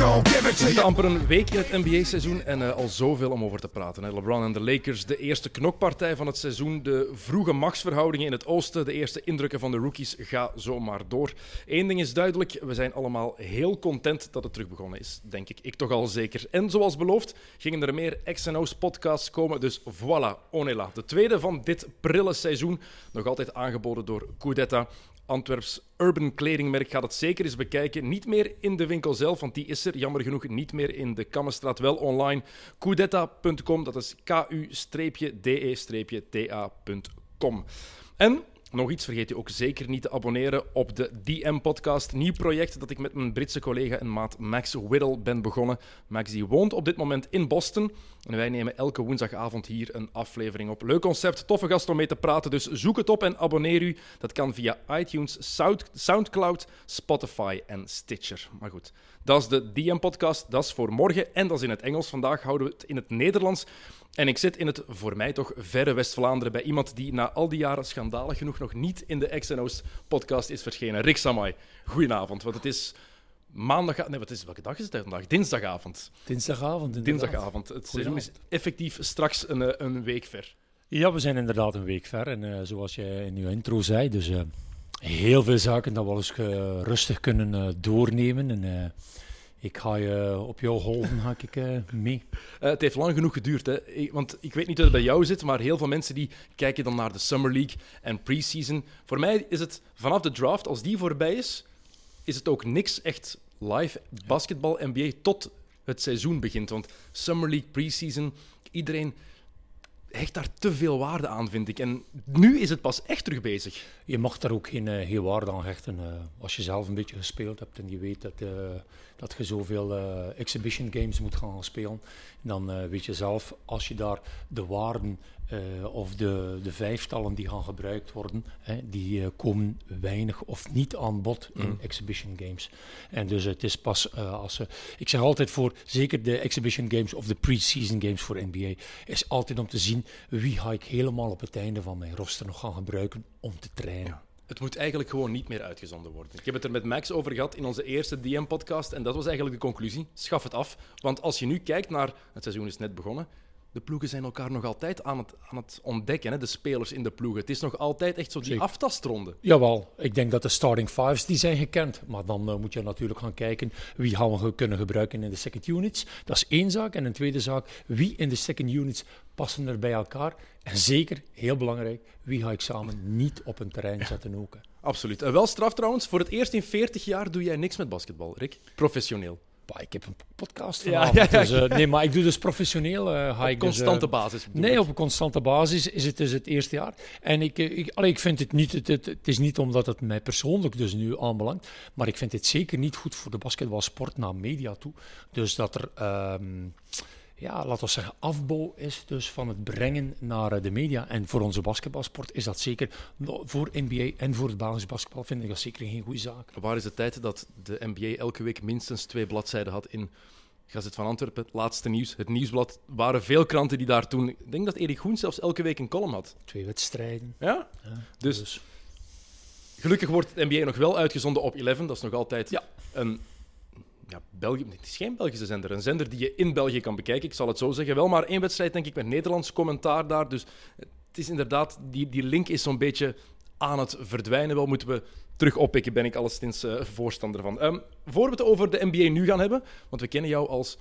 We zitten amper een week in het NBA-seizoen en eh, al zoveel om over te praten. Hè. LeBron en de Lakers, de eerste knokpartij van het seizoen, de vroege machtsverhoudingen in het oosten, de eerste indrukken van de rookies, ga zomaar door. Eén ding is duidelijk, we zijn allemaal heel content dat het terug begonnen is, denk ik. Ik toch al zeker. En zoals beloofd gingen er meer X&O's podcasts komen, dus voilà, onela. De tweede van dit prille seizoen, nog altijd aangeboden door Coudetta. Antwerps urban kledingmerk gaat het zeker eens bekijken. Niet meer in de winkel zelf, want die is er jammer genoeg niet meer in de Kammenstraat, wel online. Coudetta.com, dat is ku-de-ta.com. En nog iets vergeet u ook zeker niet te abonneren op de DM-podcast. Nieuw project dat ik met mijn Britse collega en maat Max Whittle ben begonnen. Max die woont op dit moment in Boston. En wij nemen elke woensdagavond hier een aflevering op. Leuk concept, toffe gast om mee te praten. Dus zoek het op en abonneer u. Dat kan via iTunes, Sound- Soundcloud, Spotify en Stitcher. Maar goed, dat is de DM-podcast. Dat is voor morgen en dat is in het Engels. Vandaag houden we het in het Nederlands. En ik zit in het voor mij toch verre West-Vlaanderen bij iemand die na al die jaren schandalig genoeg nog niet in de XNO's podcast is verschenen. Rick Samai, goedenavond. Want het is maandag... Nee, wat is, welke dag is het vandaag? Dinsdagavond. Dinsdagavond. inderdaad. Dinsdagavond. Het seizoen is effectief straks een, eh, een week ver. Ja, we zijn inderdaad een week ver. En eh, zoals je in je intro zei, dus eh, heel veel zaken dat we eens eh, rustig kunnen doornemen. En ik ga je op jouw golven ga ik, eh, mee. Eh, het heeft lang genoeg geduurd, hè? Want ik weet niet hoe het bij jou zit, maar heel veel mensen die kijken dan naar de Summer League en preseason. Voor mij is het vanaf de draft, als die voorbij is, is het ook niks echt live basketbal NBA tot het seizoen begint. Want Summer League, preseason, iedereen hecht daar te veel waarde aan, vind ik. En nu is het pas echt terug bezig. Je mag daar ook geen, eh, geen waarde aan hechten. eh, als je zelf een beetje gespeeld hebt en je weet dat, eh, dat je zoveel exhibition games moet gaan spelen, dan weet je zelf, als je daar de waarden of de, de vijftallen die gaan gebruikt worden, hè, die komen weinig of niet aan bod in exhibition games. En dus het is pas als ze... Ik zeg altijd voor, zeker de exhibition games of de pre-season games voor NBA, is altijd om te zien wie ga ik helemaal op het einde van mijn roster nog gaan gebruiken om te trainen. Het moet eigenlijk gewoon niet meer uitgezonden worden. Ik heb het er met Max over gehad in onze eerste DM-podcast en dat was eigenlijk de conclusie. Schaf het af. Want als je nu kijkt naar... Het seizoen is net begonnen. De ploegen zijn elkaar nog altijd aan het, aan het ontdekken, hè, de spelers in de ploegen. Het is nog altijd echt zo die Zeker. aftastronde. Jawel, ik denk dat de starting fives die zijn gekend. Maar dan eh, moet je natuurlijk gaan kijken wie gaan we kunnen gebruiken in de second units. Dat is één zaak. En een tweede zaak, wie in de second units passen er bij elkaar. En zeker, heel belangrijk, wie ga ik samen niet op een terrein zetten ook. hè. Absoluut. En wel straf trouwens, voor het eerst in 40 jaar doe jij niks met basketbal, Rick. Professioneel. Bah, ik heb een podcast vanavond. ja, ja. Dus, eh, nee, maar ik doe dus professioneel. eh, ga Op ik dus, eh, constante basis. Nee, ik. op een constante basis is het dus het eerste jaar. En ik, eh, ik, allee, ik vind het niet, het, het, het is niet omdat het mij persoonlijk dus nu aanbelangt, maar ik vind het zeker niet goed voor de basketbalsport naar media toe. Dus dat er, ehm, ja, laten we zeggen, afbouw is dus van het brengen naar eh, de media. En voor onze basketbalsport is dat zeker, voor NBA en voor het Belgisch basketbal, vind ik dat zeker geen goede zaak. Waar is de tijd dat de NBA elke week minstens twee bladzijden had in Gazet van Antwerpen, het laatste nieuws, het nieuwsblad. Waren veel kranten die daar toen... Ik denk dat Erik Groen zelfs elke week een column had. Twee wedstrijden. Ja? Ja, Dus gelukkig wordt het NBA nog wel uitgezonden op 11. Dat is nog altijd Ja. een... Ja, België, het is geen Belgische zender. Een zender die je in België kan bekijken, ik zal het zo zeggen. Wel maar één wedstrijd, denk ik, met Nederlands commentaar daar. Dus het is inderdaad... Die, die link is zo'n beetje aan het verdwijnen. Wel moeten we terug oppikken, ben ik alleszins eh, voorstander van. Ehm, voor we het over de NBA nu gaan hebben, want we kennen jou als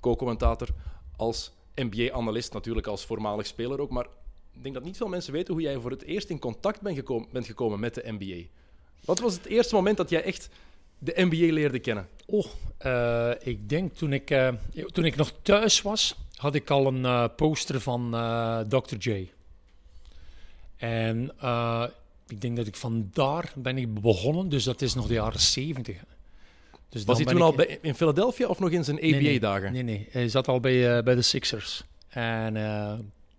co-commentator, als NBA-analyst, natuurlijk als voormalig speler ook, maar ik denk dat niet veel mensen weten hoe jij voor het eerst in contact bent gekomen, bent gekomen met de NBA. Wat was het eerste moment dat jij echt de NBA leerde kennen? Oh, eh, ik denk toen ik, eh, toen ik nog thuis was, had ik al een eh, poster van Dr. J. En ik denk dat ik vandaar ben ik begonnen, dus dat is nog de jaren 70. Dus Was hij toen al bij, in Philadelphia of nog in zijn Nee, nee. ABA-dagen? Nee, nee, hij zat al bij, bij de Sixers. En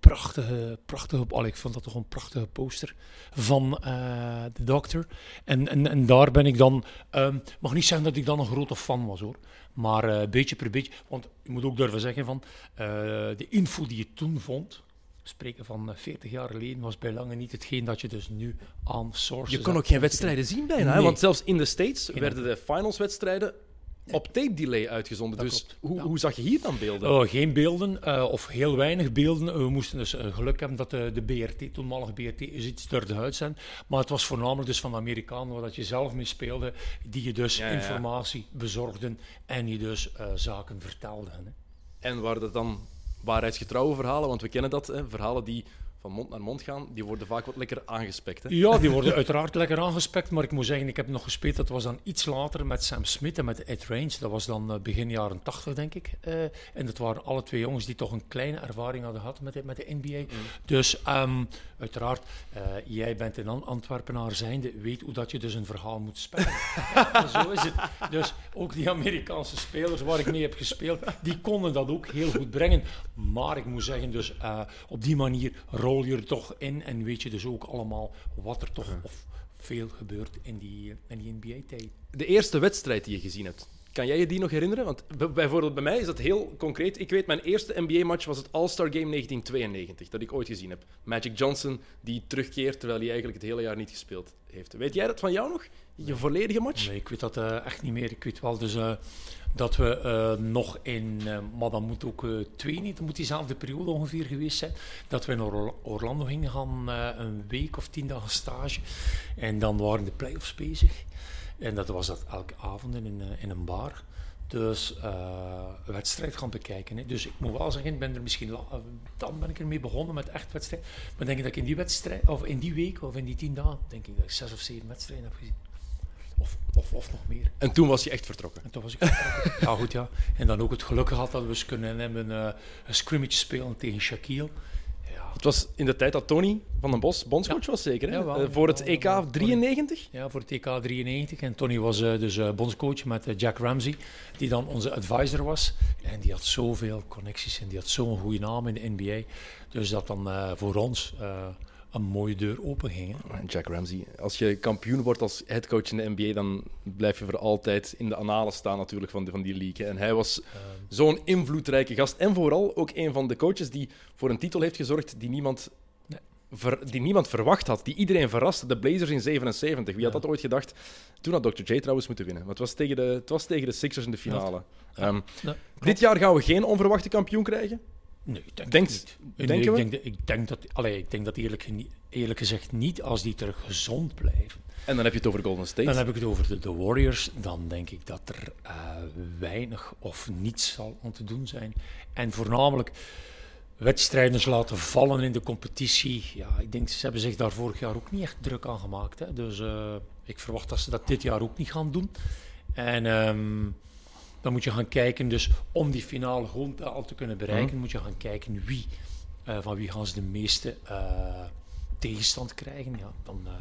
prachtige, prachtige, al, ik vond dat toch een prachtige poster van uh, de Doctor. En, en, en daar ben ik dan, um, mag niet zeggen dat ik dan een grote fan was hoor, maar uh, beetje per beetje, want je moet ook durven zeggen van, uh, de info die je toen vond, spreken van 40 jaar geleden, was bij lange niet hetgeen dat je dus nu aan sources... Je kon ook geen wedstrijden zien bijna, nee. want zelfs in de States werden de finals-wedstrijden op tape delay uitgezonden. dus hoe, hoe, zag je hier dan beelden? Oh, geen beelden, uh, of heel weinig beelden. We moesten dus uh, geluk hebben dat de, de BRT, toenmalige BRT, is iets door de huid zijn. Maar het was voornamelijk dus van de Amerikanen waar dat je zelf mee speelde, die je dus ja, informatie bezorgden en je dus uh, zaken vertelden. Hè. En waren dat dan waarheidsgetrouwe verhalen? Want we kennen dat, hè, verhalen die van mond naar mond gaan, die worden vaak wat lekker aangespekt. Hè? Ja, die worden uiteraard lekker aangespekt. Maar ik moet zeggen, ik heb nog gespeeld. Dat was dan iets later met Sam Smith en met Ed Range. Dat was dan uh, begin jaren 80, denk ik. Uh, en dat waren alle twee jongens die toch een kleine ervaring hadden gehad met de, met de NBA. Mm. Dus um, uiteraard, uh, jij bent een Antwerpenaar zijnde, weet hoe dat je dus een verhaal moet spelen. Zo is het. Dus ook die Amerikaanse spelers waar ik mee heb gespeeld, die konden dat ook heel goed brengen. Maar ik moet zeggen, dus op die manier rol je er toch in en weet je dus ook allemaal wat er toch of veel gebeurt in die, in die NBA-tijd. De eerste wedstrijd die je gezien hebt, kan jij je die nog herinneren? Want bijvoorbeeld bij mij is dat heel concreet. Ik weet, mijn eerste NBA-match was het All-Star Game 1992, dat ik ooit gezien heb. Magic Johnson die terugkeert terwijl hij eigenlijk het hele jaar niet gespeeld heeft. Weet jij dat van jou nog? Je volledige match? Nee, ik weet dat uh, echt niet meer. Ik weet wel dus uh, dat we uh, nog in, maar dan moet ook twee niet, dat moet diezelfde periode ongeveer geweest zijn, dat we naar Orlando gingen gaan een week of tien dagen stage. En dan waren de playoffs bezig. En dat was dat elke avond in, een, in een bar. Dus een wedstrijd gaan bekijken. Dus ik moet wel zeggen, ben er misschien dan ben ik ermee begonnen met echt wedstrijd. Maar denk ik dat ik in die wedstrijd, of in die week of in die tien dagen, denk ik dat ik zes of zeven wedstrijden heb gezien. Of, of, of nog meer. En toen was je echt vertrokken? En toen was ik vertrokken. ja, goed ja. En dan ook het geluk gehad dat we eens kunnen hebben uh, een scrimmage spelen tegen Shaquille. Het was in de tijd dat Tony van den Bos bondscoach was, zeker? Hè? Ja, voor het EK 93? Ja, voor het EK 93. En Tony was uh, dus uh, bondscoach met uh, Jack Ramsey, die dan onze advisor was. En die had zoveel connecties en die had zo'n goede naam in de NBA. Dus dat dan voor ons een mooie deur open ging. Jack Ramsey, als je kampioen wordt als headcoach in de NBA, dan blijf je voor altijd in de analen staan natuurlijk van, van die league. En hij was ehm. zo'n invloedrijke gast. En vooral ook een van de coaches die voor een titel heeft gezorgd die niemand, die niemand verwacht had. Die iedereen verraste. De Blazers in 77. Wie had dat ooit gedacht? Toen had Dr. J trouwens moeten winnen. Want het was tegen de, het was tegen de Sixers in de finale. Ja. Um, dit jaar gaan we geen onverwachte kampioen krijgen. Nee, ik denk Denkt, niet. Nee, ik, denk, ik, denk, dat, allee, ik denk dat eerlijk, eerlijk gezegd niet als die terug gezond blijven. En dan heb je het over Golden State? Dan heb ik het over de, de Warriors. Dan denk ik dat er uh, weinig of niets zal om te doen zijn. En voornamelijk wedstrijden laten vallen in de competitie. Ja, ik denk, ze hebben zich daar vorig jaar ook niet echt druk aan gemaakt. Hè. Dus uh, ik verwacht dat ze dat dit jaar ook niet gaan doen. En... Um, dan moet je gaan kijken, dus om die finale al te kunnen bereiken, mhm. moet je gaan kijken wie, uh, van wie gaan ze de meeste uh, tegenstand krijgen. Ja, dan, uh,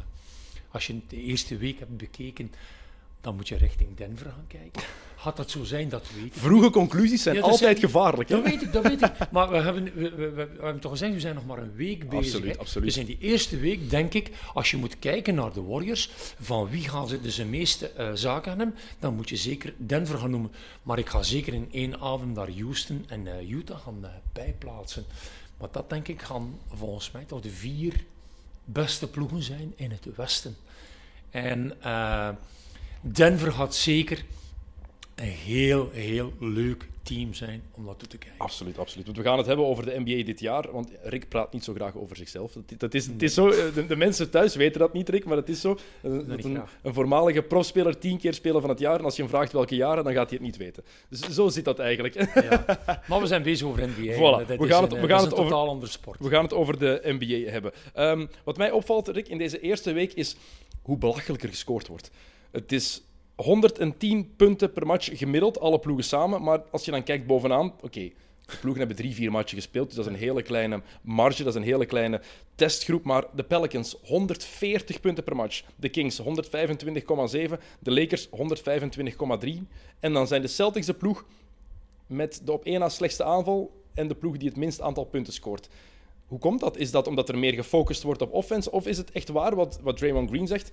als je de eerste week hebt bekeken, dan moet je richting Denver gaan kijken. Had dat zo zijn, dat weet ik. Vroege conclusies zijn altijd gevaarlijk. Dat weet ik, dat weet ik. Maar we hebben, we, we, we, hebben toch gezegd, we zijn nog maar een week bezig. Absoluut, absoluut. Dus in die eerste week, denk ik, als je moet kijken naar de Warriors, van wie gaan ze dus de meeste uh, zaken hebben, dan moet je zeker Denver gaan noemen. Maar ik ga zeker in één avond naar Houston en uh, Utah gaan uh, bijplaatsen. Maar dat, denk ik, gaan volgens mij toch de vier beste ploegen zijn in het Westen. En... Denver gaat zeker een heel, heel leuk team zijn om naartoe te kijken. Absoluut, absoluut. Want we gaan het hebben over de NBA dit jaar, want Rick praat niet zo graag over zichzelf. Dat, is, het is zo, eh, de, de, mensen thuis weten dat niet, Rick, maar het is zo. Dat dat een, een, voormalige profspeler tien keer spelen van het jaar, en als je hem vraagt welke jaren, dan gaat hij het niet weten. Dus zo zit dat eigenlijk. Ja. Maar we zijn bezig over NBA. Voilà. we gaan het, we gaan het over, totaal ander sport. We gaan het over de NBA hebben. Um, wat mij opvalt, Rick, in deze eerste week is hoe belachelijker gescoord wordt. Het is 110 punten per match gemiddeld, alle ploegen samen. Maar als je dan kijkt bovenaan, oké, de ploegen hebben drie, vier matchen gespeeld. Dus dat is een hele kleine marge, dat is een hele kleine testgroep. Maar de Pelicans 140 punten per match. De Kings 125,7. De Lakers 125,3. En dan zijn de Celtics de ploeg met de op één na slechtste aanval en de ploeg die het minst aantal punten scoort. Hoe komt dat? Is dat omdat er meer gefocust wordt op offense? Of is het echt waar wat, wat Draymond Green zegt?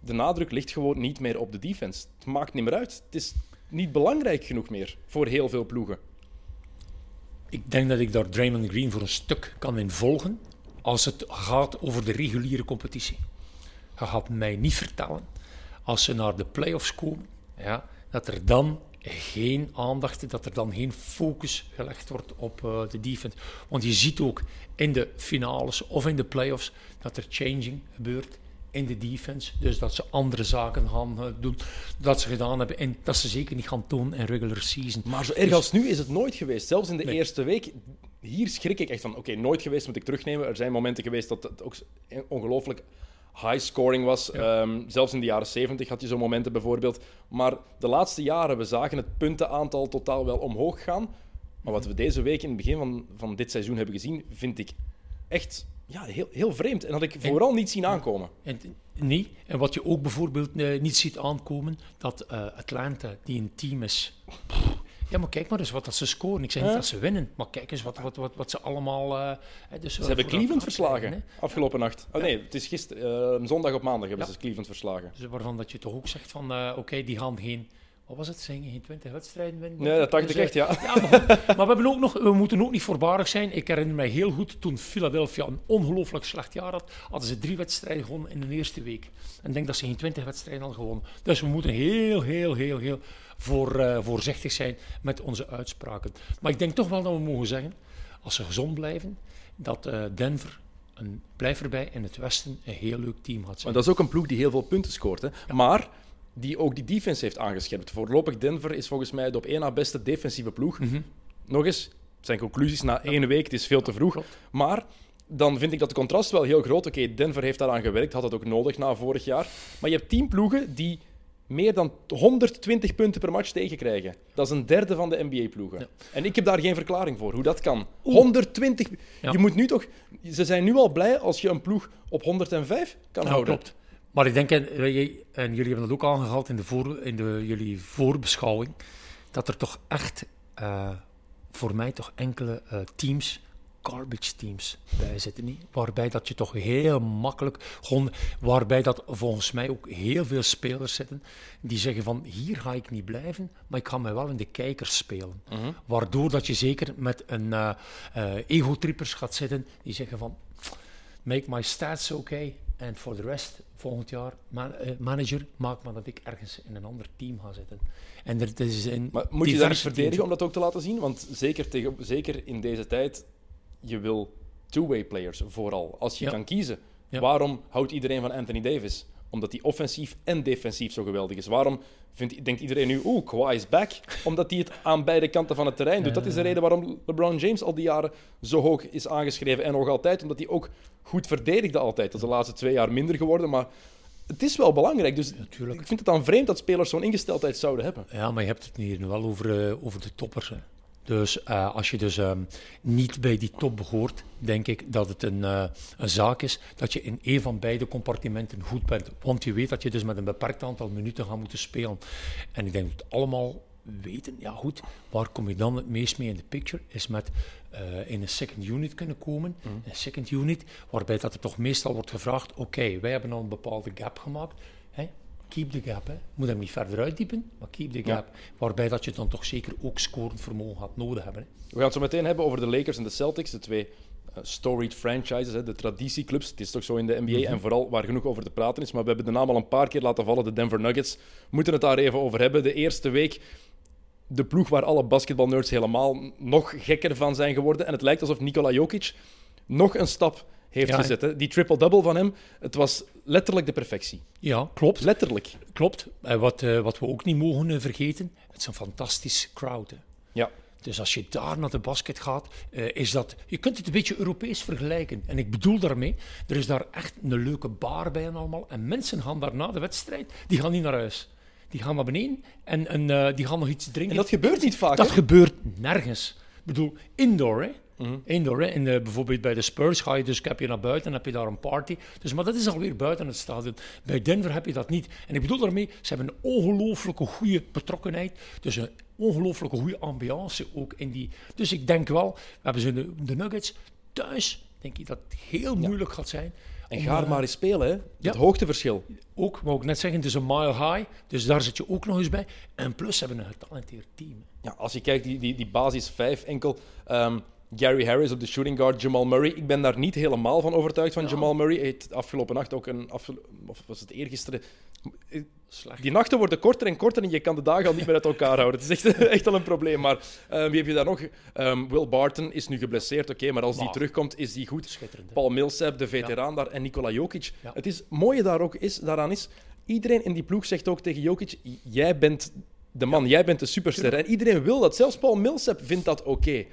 De nadruk ligt gewoon niet meer op de defense. Het maakt niet meer uit. Het is niet belangrijk genoeg meer voor heel veel ploegen. Ik denk dat ik daar Draymond Green voor een stuk kan in volgen als het gaat over de reguliere competitie. Je gaat mij niet vertellen, als ze naar de playoffs komen, ja, dat er dan geen aandacht, dat er dan geen focus gelegd wordt op uh, de defense. Want je ziet ook in de finales of in de playoffs dat er changing gebeurt in de defense. Dus dat ze andere zaken gaan uh, doen dat ze gedaan hebben en dat ze zeker niet gaan tonen in regular season. Maar zo erg dus, als nu is het nooit geweest. Zelfs in de nee. eerste week, hier schrik ik echt van, oké, okay, nooit geweest moet ik terugnemen. Er zijn momenten geweest dat het ook ongelooflijk high scoring was. Ja. Um, zelfs in de jaren 70 had je zo'n momenten bijvoorbeeld. Maar de laatste jaren, we zagen het puntenaantal totaal wel omhoog gaan. Maar wat we deze week in het begin van, van dit seizoen hebben gezien, vind ik echt ja, heel, heel vreemd. En had ik vooral en, niet zien aankomen. En, nee, en wat je ook bijvoorbeeld uh, niet ziet aankomen, dat uh, Atlanta, die een team is... Pff, ja, maar kijk maar eens wat dat ze scoren. Ik zeg niet dat ze winnen, maar kijk eens wat, wat, wat, wat ze allemaal... Uh, dus ze hebben Cleveland verslagen afgelopen nacht. Oh nee, het is gisteren, zondag op maandag hebben ja. ze Cleveland verslagen. Dus waarvan dat je toch ook zegt van, oké, okay, die gaan geen... Wat was het? Zijn geen 20 wedstrijden winnen? Nee, dat dacht dus, ik echt, ja. ja maar, maar, we, hebben ook nog, we moeten ook niet voorbarig zijn. Ik herinner mij heel goed toen Philadelphia een ongelooflijk slecht jaar had, hadden ze drie wedstrijden gewonnen in de eerste week. En ik denk dat ze geen 20 wedstrijden hadden gewonnen. Dus we moeten heel, heel, heel, heel voor, uh, voorzichtig zijn met onze uitspraken. Maar ik denk toch wel dat we mogen zeggen, als ze gezond blijven, dat uh, Denver een, blijft erbij in het Westen een heel leuk team had. Maar dat is ook een ploeg die heel veel punten scoort. Hè? Ja. Maar die ook die defense heeft aangescherpt. Voorlopig Denver is volgens mij de op één na beste defensieve ploeg. Mm -hmm. Nog eens, zijn conclusies na één week, het is veel te vroeg. Maar dan vind ik dat de contrast wel heel groot. Oké, okay, Denver heeft daaraan gewerkt, had het ook nodig na vorig jaar. Maar je hebt tien ploegen die meer dan 120 punten per match tegenkrijgen. Dat is een derde van de NBA-ploegen. Ja. En ik heb daar geen verklaring voor, hoe dat kan. Oeh. 120. Ja. Je moet nu toch... Ze zijn nu al blij als je een ploeg op 105 kan ja, houden. Klopt. Maar ik denk, en, en jullie hebben dat ook aangehaald in, de voor, in de, jullie voorbeschouwing, dat er toch echt uh, voor mij toch enkele uh, teams garbage teams bij zitten. Niet? Waarbij dat je toch heel makkelijk, gewoon, waarbij dat volgens mij ook heel veel spelers zitten die zeggen van hier ga ik niet blijven, maar ik ga mij wel in de kijkers spelen. -huh. Waardoor dat je zeker met een uh, uh, ego-trippers gaat zitten die zeggen van make my stats okay en for the rest volgend jaar man, uh, manager maak maar dat ik ergens in een ander team ga zitten. En er, is een maar moet je dat niet verdedigen om dat ook te laten zien? Want zeker, tegen, zeker in deze tijd je wil two-way players vooral. Als je ja. kan kiezen, ja. waarom houdt iedereen van Anthony Davis? Omdat hij offensief en defensief zo geweldig is. Waarom vindt, denkt iedereen nu, oeh, Kawhi is back? Omdat hij het aan beide kanten van het terrein doet. Dat is de reden waarom LeBron James al die jaren zo hoog is aangeschreven. En nog altijd, omdat hij ook goed verdedigde altijd. Dat is de laatste twee jaar minder geworden, maar het is wel belangrijk. Dus ja, ik vind het dan vreemd dat spelers zo'n ingesteldheid zouden hebben. Ja, maar je hebt het hier wel over, uh, over de toppers. Hè. Dus uh, als je dus um, niet bij die top behoort, denk ik dat het een, uh, een zaak is dat je in een van beide compartimenten goed bent. Want je weet dat je dus met een beperkt aantal minuten gaat moeten spelen. En ik denk dat we het allemaal weten, ja goed, waar kom je dan het meest mee in de picture? Is met uh, in een second unit kunnen komen. Mm. Een second unit, waarbij dat er toch meestal wordt gevraagd, oké, okay, wij hebben al een bepaalde gap gemaakt. Keep the gap. Hè. Moet hem niet verder uitdiepen, maar keep the gap. Ja. Waarbij dat je dan toch zeker ook scorend vermogen gaat nodig hebben. Hè. We gaan het zo meteen hebben over de Lakers en de Celtics, de twee uh, storied franchises, hè, de traditieclubs. Het is toch zo in de NBA mm -hmm. en vooral waar genoeg over te praten is. Maar we hebben de naam al een paar keer laten vallen, de Denver Nuggets. We moeten het daar even over hebben. De eerste week de ploeg waar alle basketbalnerds helemaal nog gekker van zijn geworden. En het lijkt alsof Nikola Jokic nog een stap heeft ja, gezet. Hè? Die triple-double van hem, het was letterlijk de perfectie. Ja, klopt. Letterlijk. Klopt. En wat, uh, wat we ook niet mogen uh, vergeten, het is een fantastisch crowd. Hè? Ja. Dus als je daar naar de basket gaat, uh, is dat... Je kunt het een beetje Europees vergelijken. En ik bedoel daarmee, er is daar echt een leuke bar bij en allemaal. En mensen gaan daar na de wedstrijd, die gaan niet naar huis. Die gaan naar beneden en, en uh, die gaan nog iets drinken. En dat gebeurt niet vaak, Dat hè? gebeurt nergens. Ik bedoel, indoor, hè. Mm -hmm. Indoor, hè. In de, bijvoorbeeld bij de Spurs ga je dus heb je naar buiten en heb je daar een party. Dus, maar dat is alweer buiten het stadion. Bij Denver heb je dat niet. En ik bedoel daarmee, ze hebben een ongelooflijke goede betrokkenheid. Dus een ongelooflijke goede ambiance ook in die. Dus ik denk wel, we hebben ze de, de Nuggets thuis denk ik dat het heel moeilijk gaat zijn. En ga er eh, maar eens spelen, hè. ja. Het hoogteverschil. Ook, wou ik net zeggen, het is een mile high, dus daar zit je ook nog eens bij. En plus, ze hebben een getalenteerd team. Ja, als je kijkt, die, die, die basis 5 enkel. ehm, Gary Harris op de shooting guard, Jamal Murray. Ik ben daar niet helemaal van overtuigd van Jamal Murray. Hij heeft afgelopen nacht ook een... Of was het eergisteren? Slecht. Die nachten worden korter en korter en je kan de dagen al niet meer uit elkaar houden. Het is echt, echt al een probleem. Maar eh, wie heb je daar nog? Ehm, Will Barton is nu geblesseerd, oké, maar als die terugkomt is die goed. Paul Millsap, de veteraan daar, en Nikola Jokic. Ja. Het is, mooie daar ook is, daaraan is, iedereen in die ploeg zegt ook tegen Jokic, jij bent de man, jij bent de superster. En iedereen wil dat. Zelfs Paul Millsap vindt dat oké.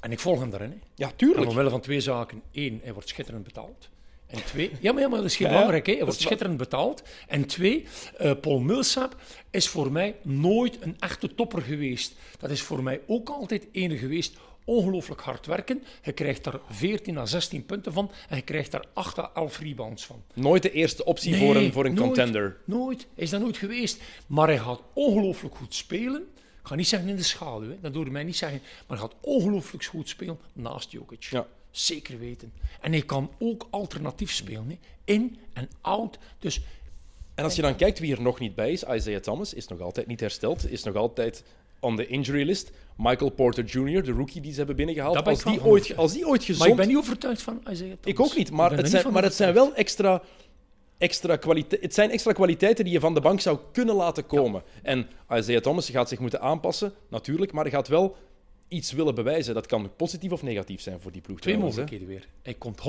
En ik volg hem daarin. Ja, En tuurlijk. omwille van twee zaken. Eén, hij wordt schitterend betaald. En twee, ja, maar, ja, maar dat is geen Ja, belangrijk. Hè. Hij wordt schitterend betaald. En twee, eh, Paul Millsap is voor mij nooit een echte topper geweest. Dat is voor mij ook altijd ene geweest. Ongelooflijk hard werken. Je krijgt daar 14 à 16 punten van. En je krijgt daar 8 à 11 rebounds van. Nooit de eerste optie voor een, voor een nooit, contender. Nooit. Hij is dat nooit geweest. Maar hij gaat ongelooflijk goed spelen. Ik ga niet zeggen in de schaduw, hè. dat doe je mij niet zeggen. Maar hij gaat ongelooflijk goed spelen naast Jokic. Ja. Zeker weten. En hij kan ook alternatief spelen. Hè. In en out. Dus En als je dan kijkt wie er nog niet bij is, Isaiah Thomas is nog altijd niet hersteld, is nog altijd on the injury list. Michael Porter Jr., de rookie die ze hebben binnengehaald, als die, ooit, als die ooit gezond... Maar ik ben niet overtuigd van Isaiah Thomas. Ik ook niet, maar het zijn, maar het zijn wel extra, extra kwaliteiten. Het zijn extra kwaliteiten die je van de bank zou kunnen laten komen. En Isaiah Thomas gaat zich moeten aanpassen, natuurlijk, maar hij gaat wel iets willen bewijzen. Dat kan positief of negatief zijn voor die ploeg. Twee mogelijkheden weer. Hij komt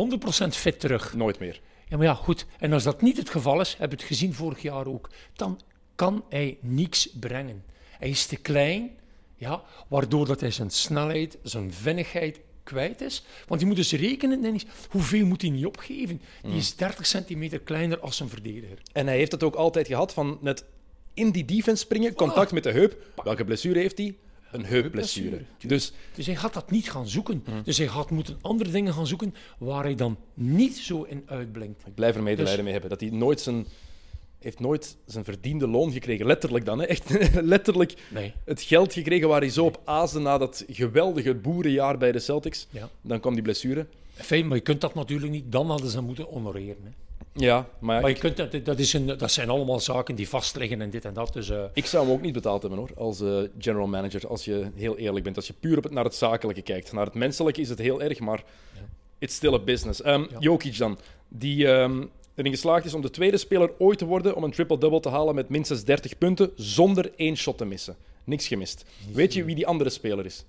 100% fit terug. Nooit meer. Ja, maar ja, goed. En als dat niet het geval is, heb ik het gezien vorig jaar ook, dan kan hij niks brengen. Hij is te klein, ja, waardoor dat hij zijn snelheid, zijn vinnigheid kwijt is. Want je moet dus rekenen, hoeveel moet hij niet opgeven? Die is 30 centimeter kleiner als een verdediger. En hij heeft het ook altijd gehad van net in die defense springen, contact met de heup. Welke blessure heeft hij? Een heupblessure. Dus Dus hij gaat dat niet gaan zoeken. Hmm. Dus hij gaat moeten andere dingen gaan zoeken waar hij dan niet zo in uitblinkt. ik blijf er medelijden Dus- mee hebben. Dat hij nooit zijn, heeft nooit zijn verdiende loon gekregen. Letterlijk dan. Hè? Echt letterlijk Nee. het geld gekregen waar hij zo op aasde na dat geweldige boerenjaar bij de Celtics. Ja. Dan kwam die blessure. Fijn, maar je kunt dat natuurlijk niet. Dan hadden ze moeten honoreren. Hè. Ja, maar Maar je kunt dat, dat, is een, dat zijn allemaal zaken die vastliggen en dit en dat. Dus, eh, ik zou hem ook niet betaald hebben hoor, als eh, general manager. Als je heel eerlijk bent. Als je puur op het, naar het zakelijke kijkt. Naar het menselijke is het heel erg, maar it's still a business. Ehm Jokic dan, die ehm, erin geslaagd is om de tweede speler ooit te worden om een triple-double te halen met minstens 30 punten zonder één shot te missen. Niks gemist. Weet je wie die andere speler is?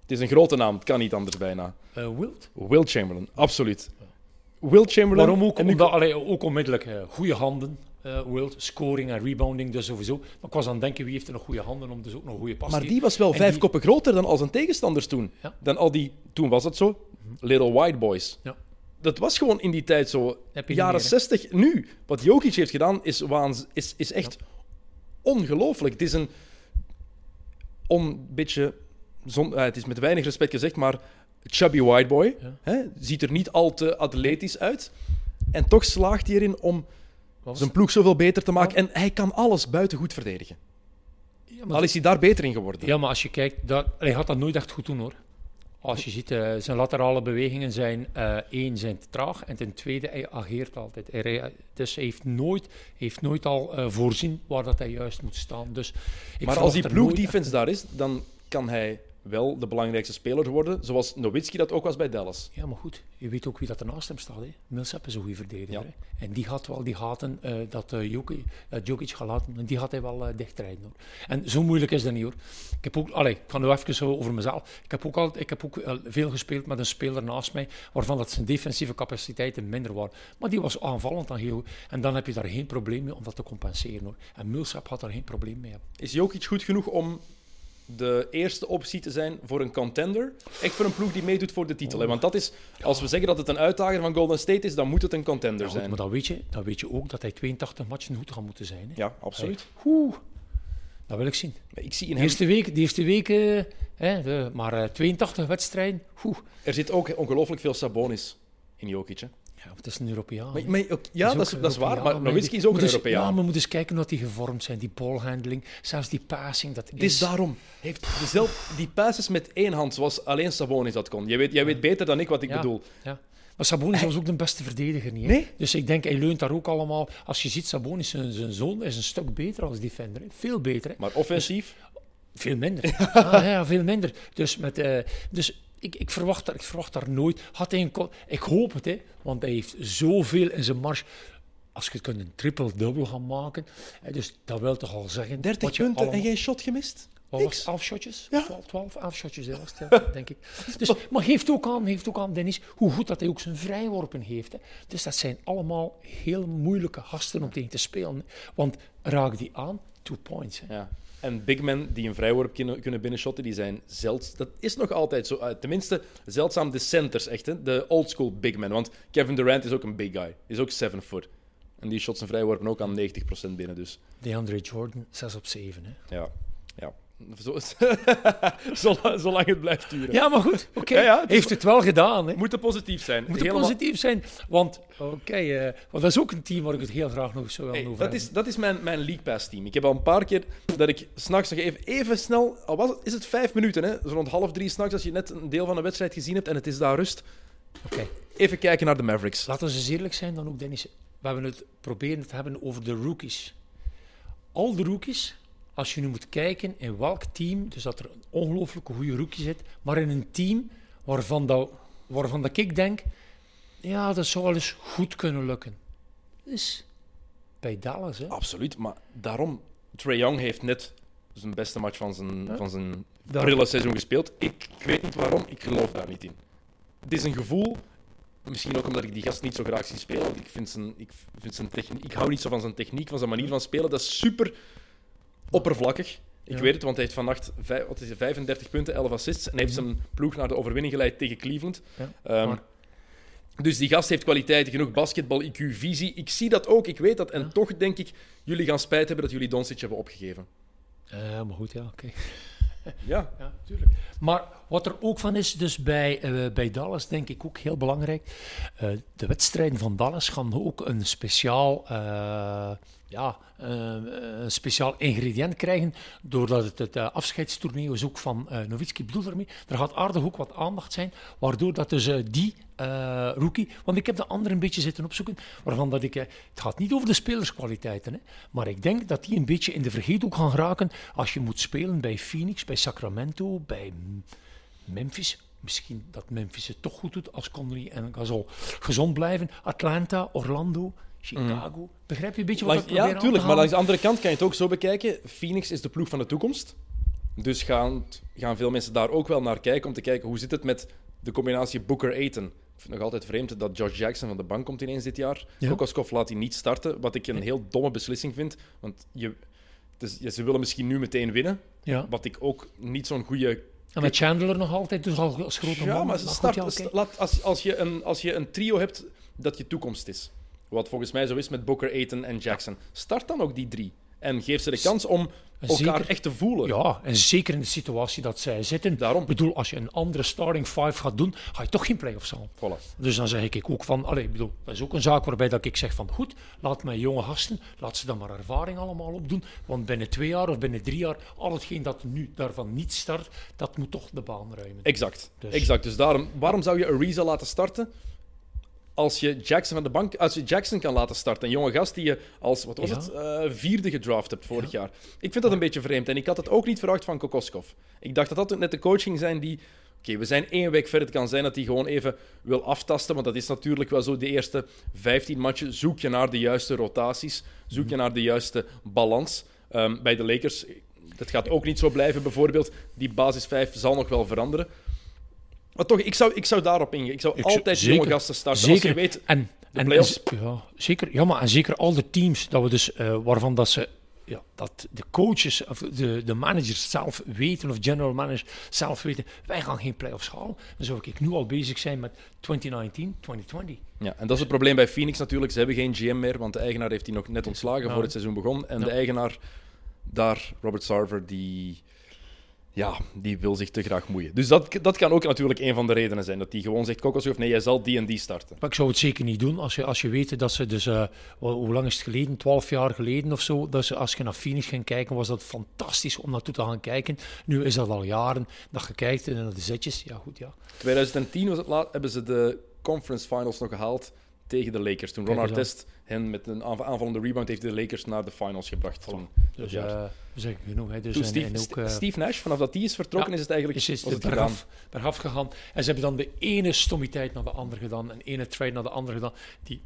Het is een grote naam, het kan niet anders bijna. eh, Wilt. Will Chamberlain, absoluut. Will Chamberlain. Waarom ook? Omdat, allee, ook onmiddellijk eh, goede handen. eh Wilt, scoring en rebounding, dus sowieso. Maar ik was aan het denken, wie heeft er nog goede handen om dus ook nog goede pas Maar die was wel En vijf die- koppen groter dan al zijn tegenstanders toen. Ja. Dan al die, toen was het zo, Little White Boys. Ja. Dat was gewoon in die tijd zo. Heb je niet Jaren meer, hè? 60. Nu, wat Jokic heeft gedaan, is, waanz- is, is echt ongelooflijk. Het is een on, beetje, zon, eh, het is met weinig respect gezegd, maar chubby white boy. Ja. Hè, ziet er niet al te atletisch uit. En toch slaagt hij erin om zijn ploeg zoveel beter te maken. En hij kan alles buiten goed verdedigen. Al is hij daar beter in geworden. Ja, maar als je kijkt, dat, hij gaat dat nooit echt goed doen hoor. Als je ziet, eh, zijn laterale bewegingen zijn eh één, zijn te traag en ten tweede, hij ageert altijd. Hij, dus hij heeft nooit, heeft nooit al eh, voorzien waar dat hij juist moet staan. Dus ik maar als die nooit ploegdefense daar is, dan kan hij wel de belangrijkste speler worden, zoals Nowitzki dat ook was bij Dallas. Ja, maar goed, je weet ook wie dat er naast hem staat. Hè. Millsap is een goede verdediger. Ja. Hè. En die gaat wel die gaten eh, dat uh, Jokic, dat Jokic gaat laten, en die gaat hij wel eh, dichtrijden. Hoor. En zo moeilijk is dat niet hoor. Ik heb ook, allez, ik ga nu even zo over mezelf. Ik heb ook, al, ik heb ook eh, veel gespeeld met een speler naast mij, waarvan dat zijn defensieve capaciteiten minder waren. Maar die was aanvallend dan heel goed. En dan heb je daar geen probleem mee om dat te compenseren hoor. En Millsap had daar geen probleem mee. Is Jokic goed genoeg om de eerste optie te zijn voor een contender? Echt voor een ploeg die meedoet voor de titel. Hè? Want dat is, als we zeggen dat het een uitdager van Golden State is, dan moet het een contender Ja, goed, zijn. maar dan weet, je, dan weet je ook dat hij 82 matchen goed gaat moeten zijn. Hè. Ja, absoluut. Oeh, dat wil ik zien. Ik zie in De eerste week, de eerste week eh, hè, de, maar eh, 82 wedstrijden. Oeh. er zit ook ongelooflijk veel Sabonis in Jokic. Hè? Ja, het is een Europeaan. Maar, hè. maar ook- ja, dat is, een dat is waar. Maar Nowitzki is ook een eens- Europeaan. Ja, maar moet eens kijken hoe die gevormd zijn. Die ballhandling, zelfs die passing. Dat is daarom. Heeft dezelfde, die passes met één hand, zoals alleen Sabonis dat kon. Jij weet, jij weet beter dan ik wat ik Ja. bedoel. Ja. Maar Sabonis was ook de beste verdediger niet. Nee? Dus ik denk, hij leunt daar ook allemaal. Als je ziet, Sabonis, zijn, zijn zoon, is een stuk beter als defender. hè. Veel beter. Hè. Maar offensief, Veel minder. ah, ja, veel minder. Dus, met, eh, dus ik, ik, verwacht daar, ik verwacht daar nooit. Had hij een ik hoop het, hè, want hij heeft zoveel in zijn mars. Als je kunt een triple-double gaan maken. hè, dus dat wil toch al zeggen. 30 wat je punten allemaal- en geen shot gemist? Wat was Niks. het? 11 shotjes? Ja. 12, 12 11 shotjes hè, was het, denk ik. Dus, maar geeft ook, aan, geeft ook aan, Dennis, hoe goed dat hij ook zijn vrijworpen heeft. Hè. Dus dat zijn allemaal heel moeilijke gasten om tegen te spelen. hè. Want raak die aan, two points. Hè. Ja. En big men die een vrijworp kunnen, kunnen binnenshotten, die zijn zeldzaam. Dat is nog altijd zo. eh, tenminste, zeldzaam de centers, echt. Hè? De old school big men. Want Kevin Durant is ook een big guy. Is ook 7 foot. En die shot zijn vrijworpen ook aan 90% binnen. Dus DeAndre Jordan, 6 op 7. Hè. ja. ja. Zo, zolang, het blijft duren. Ja, maar goed, oké. Ja, ja, het is- heeft het wel gedaan. Hè. Moet positief zijn. Moet Helemaal- positief zijn. Want, oké, eh, want dat is ook een team waar ik het heel graag nog zo Hey, over dat, hebben. is, dat is mijn, mijn League Pass team. Ik heb al een paar keer dat ik s'nachts nog even, even snel, al was het, is het vijf minuten, hè, zo rond half drie s'nachts, als je net een deel van de wedstrijd gezien hebt en het is daar rust, Oké. even kijken naar de Mavericks. Laten we eens eerlijk zijn dan ook, Dennis. We hebben het proberen te hebben over de rookies. Al de rookies, als je nu moet kijken in welk team, dus dat er een ongelooflijke goede rookie zit, maar in een team waarvan, dat, waarvan dat ik denk, ja, dat zou wel eens goed kunnen lukken. Dus bij Dallas, hè. Absoluut, maar daarom, Trae Young heeft net zijn beste match van zijn, Ja. van zijn Daar- prille seizoen gespeeld. Ik, ik weet niet waarom, ik geloof daar niet in. Het is een gevoel, misschien ook omdat ik die gast niet zo graag zie spelen. Ik, vind zijn, ik, vind zijn techniek, ik hou niet zo van zijn techniek, van zijn manier van spelen. Dat is super oppervlakkig. Ik Ja. weet het, want hij heeft vannacht vijf, wat is het, 35 punten, 11 assists. En hij heeft zijn ploeg naar de overwinning geleid tegen Cleveland. Ja, Ehm, dus die gast heeft kwaliteiten genoeg, basketbal, IQ, visie. Ik zie dat ook, ik weet dat. En toch denk ik, jullie gaan spijt hebben dat jullie Doncic hebben opgegeven. Eh, maar goed, ja, oké. Ja, Ja, tuurlijk. Maar wat er ook van is, dus bij, eh, bij Dallas, denk ik ook heel belangrijk. eh, de wedstrijden van Dallas gaan ook een speciaal, eh, ja, een speciaal ingrediënt krijgen. Doordat het het afscheidstoernooi is ook van Nowitzki. Bedoel daarmee, er gaat aardig ook wat aandacht zijn. Waardoor dat dus die rookie. Want ik heb de andere een beetje zitten opzoeken. Waarvan dat ik. het gaat niet over de spelerskwaliteiten. Hè, maar ik denk dat die een beetje in de vergeethoek gaan geraken. Als je moet spelen bij Phoenix, bij Sacramento, bij Memphis. Misschien dat Memphis het toch goed doet als Conley en Gasol gezond blijven. Atlanta, Orlando, Chicago. Begrijp je een beetje wat ik ja probeer te tuurlijk. Maar langs de andere kant kan je het ook zo bekijken. Phoenix is de ploeg van de toekomst. Dus gaan, gaan veel mensen daar ook wel naar kijken om te kijken hoe zit het met de combinatie Booker-Aiton. Ik vind het nog altijd vreemd dat Josh Jackson van de bank komt ineens dit jaar. Ja. Kokoskov laat hij niet starten, wat ik een heel domme beslissing vind. Want je, dus, ja, ze willen misschien nu meteen winnen, Ja. wat ik ook niet zo'n goede En met Chandler nog altijd, dus al als grote ja, man. maar start, ja, oké. st- laat, als, als, je een, als je een trio hebt dat je toekomst is, wat volgens mij zo is met Booker, Aiton en Jackson, start dan ook die drie. En geef ze de kans om elkaar echt te voelen. Ja, en zeker in de situatie dat zij zitten. Daarom. Ik bedoel, als je een andere starting five gaat doen, ga je toch geen play-offs halen. Voilà. Dus dan zeg ik ook van, allee, ik bedoel, dat is ook een zaak waarbij dat ik zeg van, goed, laat mijn jonge gasten, laat ze dan maar ervaring allemaal opdoen. Want binnen twee jaar of binnen drie jaar, al hetgeen dat nu daarvan niet start, dat moet toch de baan ruimen. Exact. Dus- exact. Dus daarom, waarom zou je Ariza laten starten? Als je Jackson van de bank, als je Jackson kan laten starten, een jonge gast die je als wat was Ja. het, eh, vierde gedraft hebt vorig jaar. Ik vind dat een beetje vreemd en ik had het ook niet verwacht van Kokoskov. Ik dacht dat dat net de coach ging zijn die, oké, we zijn één week verder. Het kan zijn dat hij gewoon even wil aftasten, want dat is natuurlijk wel zo. De eerste 15 matchen zoek je naar de juiste rotaties, zoek je naar de juiste balans. Ehm, bij de Lakers, dat gaat ook niet zo blijven. Bijvoorbeeld, die basis 5 zal nog wel veranderen. Maar toch, ik zou, ik zou daarop ingaan. Ik zou Ik altijd zeker. jonge gasten starten. Zeker. Als je weet, en, en, play-offs. ja, zeker, ja, maar en zeker al de teams dat we dus, eh, waarvan dat ze ja, dat de coaches of de, de managers zelf weten, of general managers zelf weten, wij gaan geen play-offs halen. Dan zou ik nu al bezig zijn met 2019, 2020. Ja, en dat is het probleem bij Phoenix natuurlijk. Ze hebben geen GM meer, want de eigenaar heeft die nog net ontslagen Ja. voor het seizoen begon. En Ja. de eigenaar daar, Robert Sarver, die... ja, die wil zich te graag moeien. Dus dat, dat kan ook natuurlijk een van de redenen zijn. Dat die gewoon zegt, Kokoshoef, nee, jij zal die en die starten. Maar ik zou het zeker niet doen als je, als je weet dat ze dus, uh, hoe lang is het geleden? Twaalf jaar geleden of zo. Dat ze, als je naar Phoenix ging kijken, was dat fantastisch om naartoe te gaan kijken. Nu is dat al jaren dat je kijkt en naar de zetjes. Ja, goed, ja. 2010 was het laat, hebben ze de conference finals nog gehaald tegen de Lakers. Toen Ron Artest hen met een aanvallende rebound heeft de Lakers naar de finals gebracht. Toen, dus uh, we zeggen genoeg. Hè. Dus Toen Steve, en ook, uh, Steve, Nash, vanaf dat die is vertrokken, ja, is het eigenlijk is, het bergaf, bergaf gegaan. En ze hebben dan de ene stommiteit naar de andere gedaan. En ene trade naar de andere gedaan. Die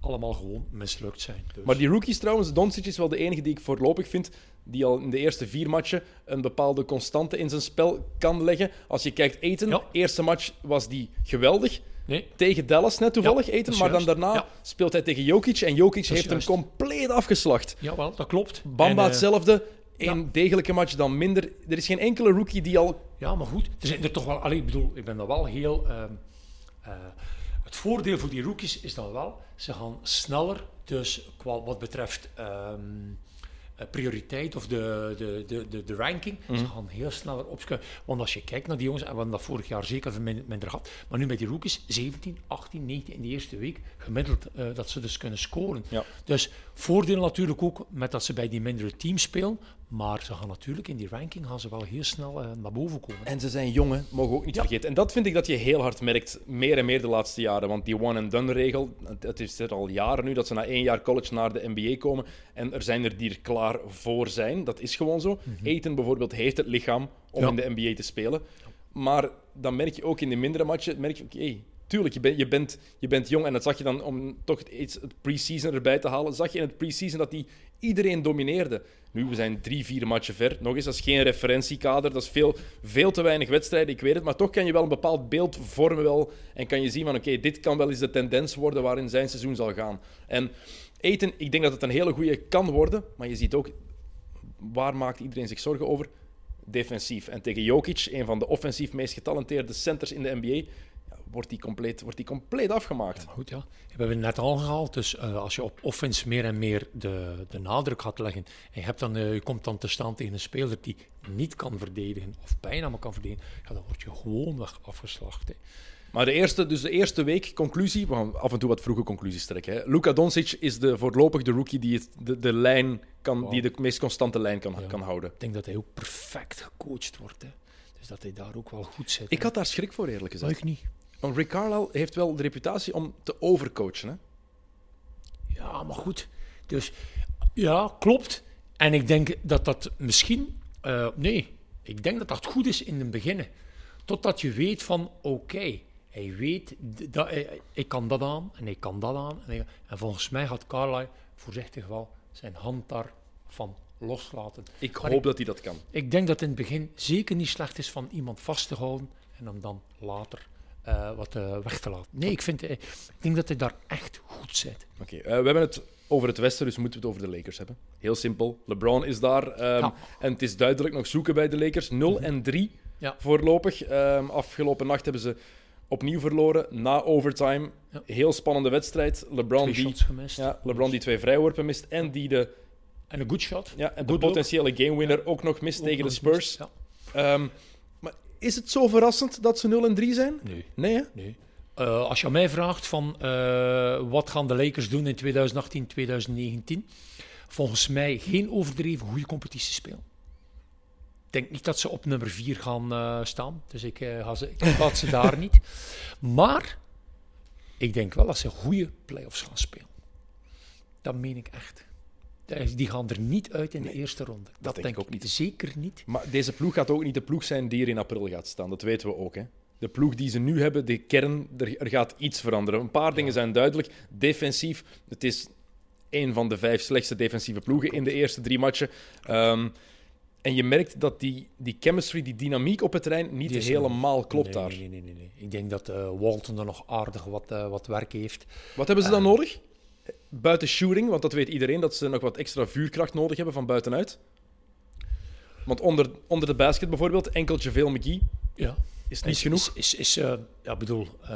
allemaal gewoon mislukt zijn. Dus. Maar die rookies trouwens, Doncic is wel de enige die ik voorlopig vind die al in de eerste vier matchen een bepaalde constante in zijn spel kan leggen. Als je kijkt, Eten, ja. eerste match was die geweldig. Nee. Tegen Dallas net toevallig ja, eten, maar dan daarna speelt hij tegen Jokic en Jokic heeft hem compleet afgeslacht. Jawel, dat klopt. Bamba en, hetzelfde. Een degelijke match dan minder. Er is geen enkele rookie die al. Ja, maar goed. Er zijn er toch wel. Allee, ik bedoel, ik ben dan wel heel. Uh, uh, het voordeel voor die rookies is dan wel, ze gaan sneller. Dus qua, wat betreft um, prioriteit of de, de, de, de, de ranking, mm. ze gaan heel sneller opschuiven. Want als je kijkt naar die jongens, en we hebben dat vorig jaar zeker minder gehad, maar nu met die rookies, 17, 18, 19 in de eerste week, gemiddeld uh, dat ze dus kunnen scoren. Ja. Dus voordeel natuurlijk ook met dat ze bij die mindere teams spelen, maar ze gaan natuurlijk in die ranking gaan ze wel heel snel uh, naar boven komen. En ze zijn jongen, mogen we ook niet ja. vergeten. En dat vind ik dat je heel hard merkt, meer en meer de laatste jaren. Want die one-and-done-regel, het is er al jaren nu dat ze na één jaar college naar de NBA komen. En er zijn er die er klaar voor zijn. Dat is gewoon zo. Mm -hmm. Eten bijvoorbeeld heeft het lichaam om ja. in de NBA te spelen. Maar dan merk je ook in de mindere matchen, merk je, oké, okay, tuurlijk, je, ben, je, bent, je bent jong en dat zag je dan om toch iets het pre-season erbij te halen. Zag je in het pre-season dat die iedereen domineerde. Nu, we zijn drie, vier matchen ver. Nog eens, dat is geen referentiekader. Dat is veel, veel te weinig wedstrijden, ik weet het. Maar toch kan je wel een bepaald beeld vormen wel, en kan je zien van oké, dit kan wel eens de tendens worden waarin zijn seizoen zal gaan. En Eten, ik denk dat het een hele goede kan worden. Maar je ziet ook, waar maakt iedereen zich zorgen over? Defensief. En tegen Jokic, een van de offensief meest getalenteerde centers in de NBA, wordt die compleet, wordt die compleet afgemaakt. Ja, goed, ja. We hebben het net al gehaald. Dus uh, als je op offense meer en meer de, de nadruk gaat leggen. En je, hebt dan, uh, je komt dan te staan tegen een speler die niet kan verdedigen. Of bijna maar kan verdedigen. Ja, dan word je gewoon weg afgeslacht. Hè. Maar de eerste, dus de eerste week, conclusie, we gaan af en toe wat vroege conclusies trekken. Hè. Luka Doncic is de, voorlopig de rookie die het, de, de lijn kan, wow. die de meest constante lijn kan, ja. kan houden. Ik denk dat hij ook perfect gecoacht wordt. Hè. Dus dat hij daar ook wel goed zit. Ik had daar schrik voor, eerlijk gezegd. Ik niet. Rick Carlisle heeft wel de reputatie om te overcoachen. Hè? Ja, maar goed. Dus ja, klopt. En ik denk dat dat misschien. Uh, nee, ik denk dat dat goed is in het begin. Totdat je weet van oké, okay, hij weet dat hij, ik kan dat aan en ik kan dat aan. En, ik, en volgens mij gaat Carlisle voorzichtig wel zijn hand daarvan loslaten. Ik hoop ik, dat hij dat kan. Ik denk dat in het begin zeker niet slecht is van iemand vast te houden en hem dan later uh, wat uh, weg te laten. Nee, ik, vind, uh, ik denk dat hij daar echt goed zit. Oké, okay, we hebben het over het Westen, dus moeten we het over de Lakers hebben. Heel simpel. LeBron is daar. Um, ja. En het is duidelijk nog zoeken bij de Lakers. 0 mm -hmm. en 3 ja. voorlopig. Um, afgelopen nacht hebben ze opnieuw verloren na overtime. Ja. Heel spannende wedstrijd. LeBron, twee die, gemist. Ja, LeBron die twee vrijworpen mist en die de... En een good shot. Ja, en de potentiële gamewinner ook nog mist ook tegen de Spurs. Um, is het zo verrassend dat ze 0 en 3 zijn? Nee. Nee, hè? nee. Uh, als je aan mij vraagt van uh, wat gaan de Lakers doen in 2018, 2019, volgens mij geen overdreven goede competitie spelen. Ik denk niet dat ze op nummer 4 gaan uh, staan, dus ik, ga ze, ik ze daar niet. Maar ik denk wel dat ze goede playoffs gaan spelen. Dat meen ik echt. Die gaan er niet uit in de nee, eerste ronde. Dat, dat denk, denk ik ook niet. Zeker niet. Maar deze ploeg gaat ook niet de ploeg zijn die er in april gaat staan. Dat weten we ook. Hè? De ploeg die ze nu hebben, de kern, er, er gaat iets veranderen. Een paar ja. dingen zijn duidelijk. Defensief, het is een van de vijf slechtste defensieve ploegen in de eerste drie matchen. Um, en je merkt dat die, die chemistry, die dynamiek op het terrein niet helemaal klopt nee, daar. Nee, nee, nee, nee. Ik denk dat uh, Walton er nog aardig wat, uh, wat werk heeft. Wat hebben ze dan uh, nodig? Buiten shooting, want dat weet iedereen, dat ze nog wat extra vuurkracht nodig hebben van buitenuit. Want onder, onder de basket bijvoorbeeld, enkel JaVale McGee. Ja. Is niet is, genoeg? Is, is, is, eh, ja, ik bedoel, uh,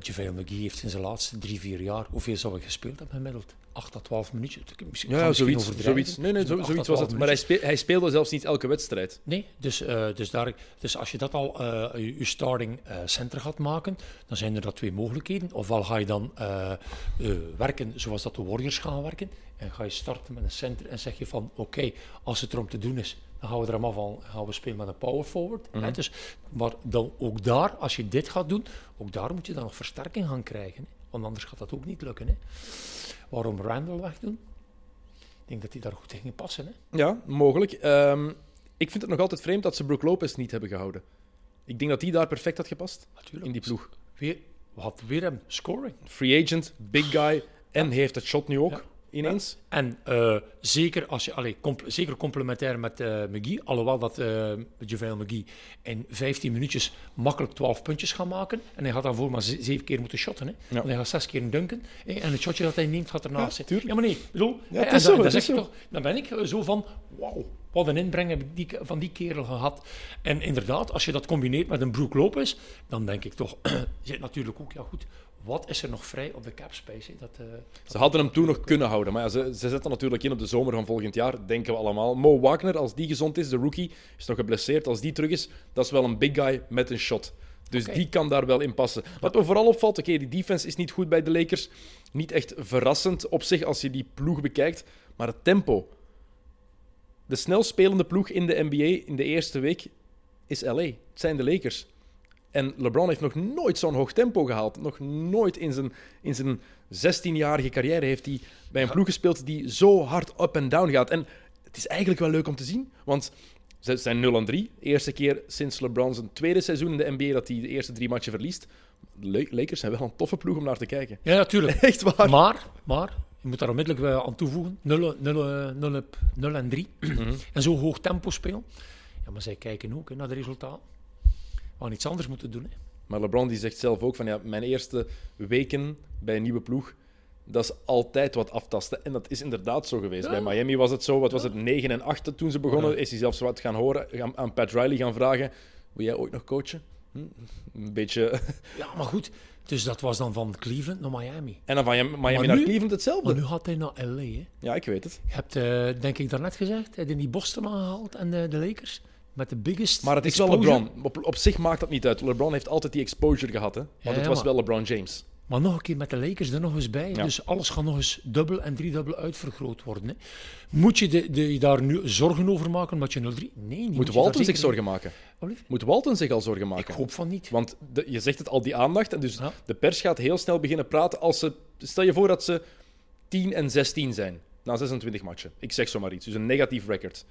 JaVale McGee heeft in zijn laatste drie, vier jaar, hoeveel zou hij gespeeld hebben gemiddeld? 8 tot 12 minuutjes. Misschien, Ja, zoiets, zoiets. Nee, nee, zo, zoiets was het. Maar hij, speel, hij, speelde zelfs niet elke wedstrijd. Nee, dus, uh, dus, daar, dus als je dat al uh, je, je, starting uh, center gaat maken, dan zijn er dat twee mogelijkheden. Ofwel ga je dan werken zoals dat de Warriors gaan werken. En ga je starten met een center en zeg je van oké, okay, als het erom te doen is, dan gaan we er allemaal van gaan we spelen met een power forward. Mm -hmm. dus, maar dan ook daar, als je dit gaat doen, ook daar moet je dan nog versterking gaan krijgen. Hè? Want anders gaat dat ook niet lukken. Hè? Waarom Randall wegdoen? Ik denk dat hij daar goed in ging passen. Hè? Ja, mogelijk. Um, ik vind het nog altijd vreemd dat ze Brook Lopez niet hebben gehouden. Ik denk dat hij daar perfect had gepast. Natuurlijk. In die ploeg. Weer, wat weer hem scoring. Free agent, big guy. En ja. heeft het shot nu ook. Ja ineens. Ja. En uh, zeker, als je, allee, comp zeker complementair met uh, McGee, alhoewel dat uh, McGee in 15 minuutjes makkelijk 12 puntjes gaat maken. En hij gaat daarvoor maar 7 keer moeten shotten. Hè. Ja. Want hij gaat 6 keer dunken. Hè. En het shotje dat hij neemt gaat ernaast ja, zitten. Ja, maar nee, bedoel, ja, is zo, dan, zo. Toch, dan ben ik zo van, wauw. Wat een inbreng heb ik die, van die kerel gehad. En inderdaad, als je dat combineert met een Brook Lopez, dan denk ik toch, zit natuurlijk ook, ja goed, wat is er nog vrij op de cap space? Dat, uh, dat ze hadden hem toen nog kunnen houden, maar ja, ze, ze zetten natuurlijk in op de zomer van volgend jaar, denken we allemaal. Mo Wagner, als die gezond is, de rookie, is nog geblesseerd. Als die terug is, dat is wel een big guy met een shot. Dus okay. die kan daar wel in passen. Wat me vooral opvalt, oké, okay, die defense is niet goed bij de Lakers. Niet echt verrassend op zich als je die ploeg bekijkt, maar het tempo. De snel spelende ploeg in de NBA in de eerste week is LA. Het zijn de Lakers. En LeBron heeft nog nooit zo'n hoog tempo gehaald. Nog nooit in zijn, in zijn 16-jarige carrière heeft hij bij een ploeg gespeeld die zo hard up en down gaat. En het is eigenlijk wel leuk om te zien, want ze zijn 0-3. Eerste keer sinds LeBron zijn tweede seizoen in de NBA dat hij de eerste drie matchen verliest. Lakers zijn wel een toffe ploeg om naar te kijken. Ja, natuurlijk. Echt waar. Maar, maar je moet daar onmiddellijk aan toevoegen. 0, 0, 0, 0 en 3. Mm -hmm. En zo hoog tempo spelen. Ja, maar zij kijken ook hè, naar de resultaten gewoon iets anders moeten doen. Hè. Maar LeBron die zegt zelf ook van ja, mijn eerste weken bij een nieuwe ploeg, dat is altijd wat aftasten. En dat is inderdaad zo geweest. Ja. Bij Miami was het zo, wat was het, 9 en 8 toen ze begonnen. Ja. Is hij zelfs wat gaan horen, aan Pat Riley gaan vragen, wil jij ooit nog coachen? Hm? Een beetje... Ja, maar goed. Dus dat was dan van Cleveland naar Miami. En dan van Miami naar nu, Cleveland hetzelfde. Maar nu gaat hij naar LA. Hè? Ja, ik weet het. Je hebt, uh, denk ik daarnet gezegd, hij heeft die Boston aangehaald en de, de Lakers. Met de biggest Maar het is exposure. wel LeBron. Op, op, zich maakt dat niet uit. LeBron heeft altijd die exposure gehad. Hè? Want Ja, het ja, was maar- wel LeBron James. Maar nog een keer met de Lakers er nog eens bij. Ja. Dus alles gaat nog eens dubbel en driedubbel uitvergroot worden. Hè. Moet je de, de, je daar nu zorgen over maken omdat je 0-3? Nee, niet. Moet Walton zich zorgen maken? Moet Walton zich al zorgen Ik maken? hoop van niet. Want de- je zegt het al, die aandacht. En dus Ja. de pers gaat heel snel beginnen praten als ze... Stel je voor dat ze 10 en 16 zijn na 26 matchen. Ik zeg zomaar iets. Dus een negatief record.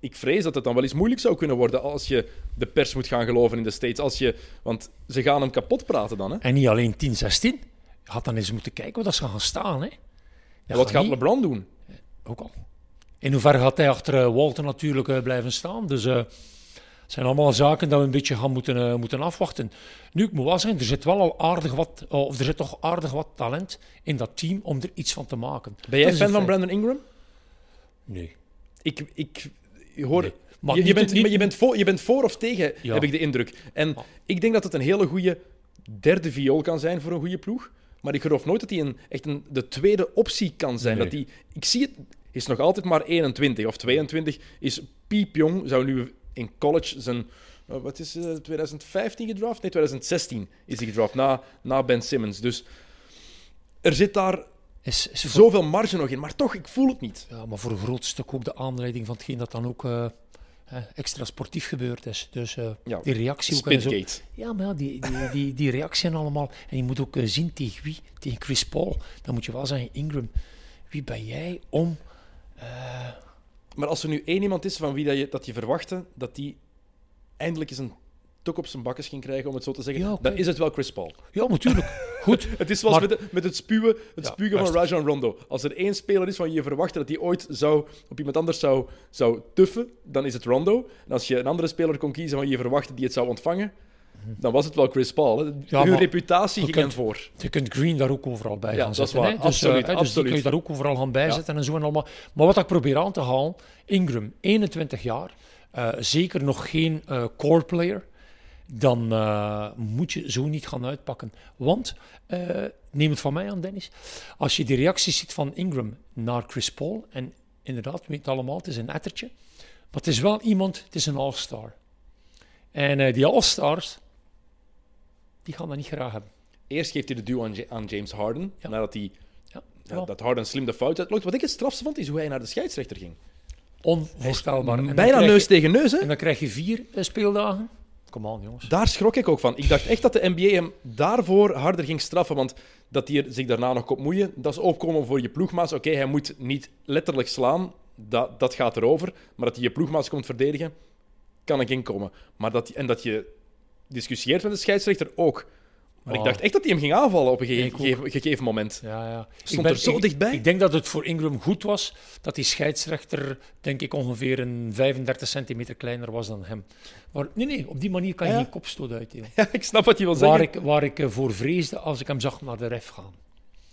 Ik vrees dat het dan wel eens moeilijk zou kunnen worden als je de pers moet gaan geloven in de States. Als je, want ze gaan hem kapot praten dan. Hè? En niet alleen 10-16. Je had dan eens moeten kijken wat ze gaan staan. Hè. Dat wat gaat niet. LeBron doen? Ook al. In hoeverre gaat hij achter eh, Walton natuurlijk eh, blijven staan. Dus eh, het zijn allemaal zaken dat we een beetje gaan moeten, eh, moeten afwachten. Nu, ik moet wel zeggen, er zit wel al aardig wat, of er zit toch aardig wat talent in dat team om er iets van te maken. Ben jij Dat fan van. Brandon Ingram? Nee. Ik, ik Nee. Maar je, je, bent, niet- je, bent voor, je bent voor of tegen, Ja. heb ik de indruk. En Ah. ik denk dat het een hele goede derde viool kan zijn voor een goede ploeg. Maar ik geloof nooit dat hij een, echt een, de tweede optie kan zijn. Nee. Dat die, ik zie het, is nog altijd maar 21 of 22. Is piepjong, zou nu in college zijn... eh, Wat is eh, 2015 gedraft? Nee, 2016 is hij gedraft, na, na Ben Simmons. Dus er zit daar Is, is voor, zoveel marge nog in. Maar toch, ik voel het niet. ja, maar voor een groot stuk ook de aanleiding van hetgeen dat dan ook eh, extra sportief gebeurd is. Dus eh, Ja, die reactie ook en zo. Ja, maar ja, die, die, die, die reactie en allemaal. En je moet ook eh, zien tegen wie? Tegen Chris Paul. Dan moet je wel zeggen, Ingram, wie ben jij om... eh, Maar als er nu één iemand is van wie dat je, dat je verwachtte dat die eindelijk eens een tok op zijn bakkes ging krijgen, om het zo te zeggen, Ja, dan is het wel Chris Paul. ja, natuurlijk. Goed. Het is zoals Maar- met, met het spuwen, het Ja, spugen van. Rajon Rondo. Als er één speler is van je verwachtte dat hij ooit zou, op iemand anders zou, zou tuffen, dan is het Rondo. En als je een andere speler kon kiezen van wie je verwachtte die het zou ontvangen, dan was het wel Chris Paul. Hè. Ja, maar reputatie ging kunt- hem voor. Je kunt Green daar ook overal bij Ja, gaan dat is zetten. waar. Dus, Absoluut, eh, hè, dus die absoluut. kun je daar ook overal gaan bijzetten en zo en allemaal. Maar wat ik probeer aan te halen, Ingram, 21 jaar, eh, zeker nog geen eh, core player. Dan uh, moet je zo niet gaan uitpakken. Want, uh, neem het van mij aan, Dennis, als je de reacties ziet van Ingram naar Chris Paul, en inderdaad, we weten allemaal, het is een ettertje, maar het is wel iemand, het is een all-star. En uh, die all-stars, die gaan dat niet graag hebben. Eerst geeft hij de duw aan, aan James Harden, ja. nadat hij ja, ja, dat Harden slim de fout uitlokt. Wat ik het strafste vond, is hoe hij naar de scheidsrechter ging. Onvoorstelbaar. Bijna neus je, tegen neus, hè? En dan krijg je vier speeldagen. Kom aan, jongens. Daar schrok ik ook van. Ik dacht echt dat de NBA hem daarvoor harder ging straffen. Want dat hij zich daarna nog kon moeien, dat is opkomen voor je ploegmaats. Oké, hij moet niet letterlijk slaan, dat, dat gaat erover. Maar dat hij je ploegmaats komt verdedigen, kan ik inkomen. Maar dat, en dat je discussieert met de scheidsrechter ook. Maar ik dacht echt dat hij hem ging aanvallen op een gegeven, gegeven, moment. Ja, ja. Stond ben, er zo ik, dichtbij. Ik denk dat het voor Ingram goed was dat die scheidsrechter, denk ik, ongeveer een 35 centimeter kleiner was dan hem. Maar nee, nee, op die manier kan je ja. geen kopstoot uitdelen. Ja, ik snap wat je wil waar zeggen. Ik, waar ik eh, voor vreesde als ik hem zag naar de ref gaan.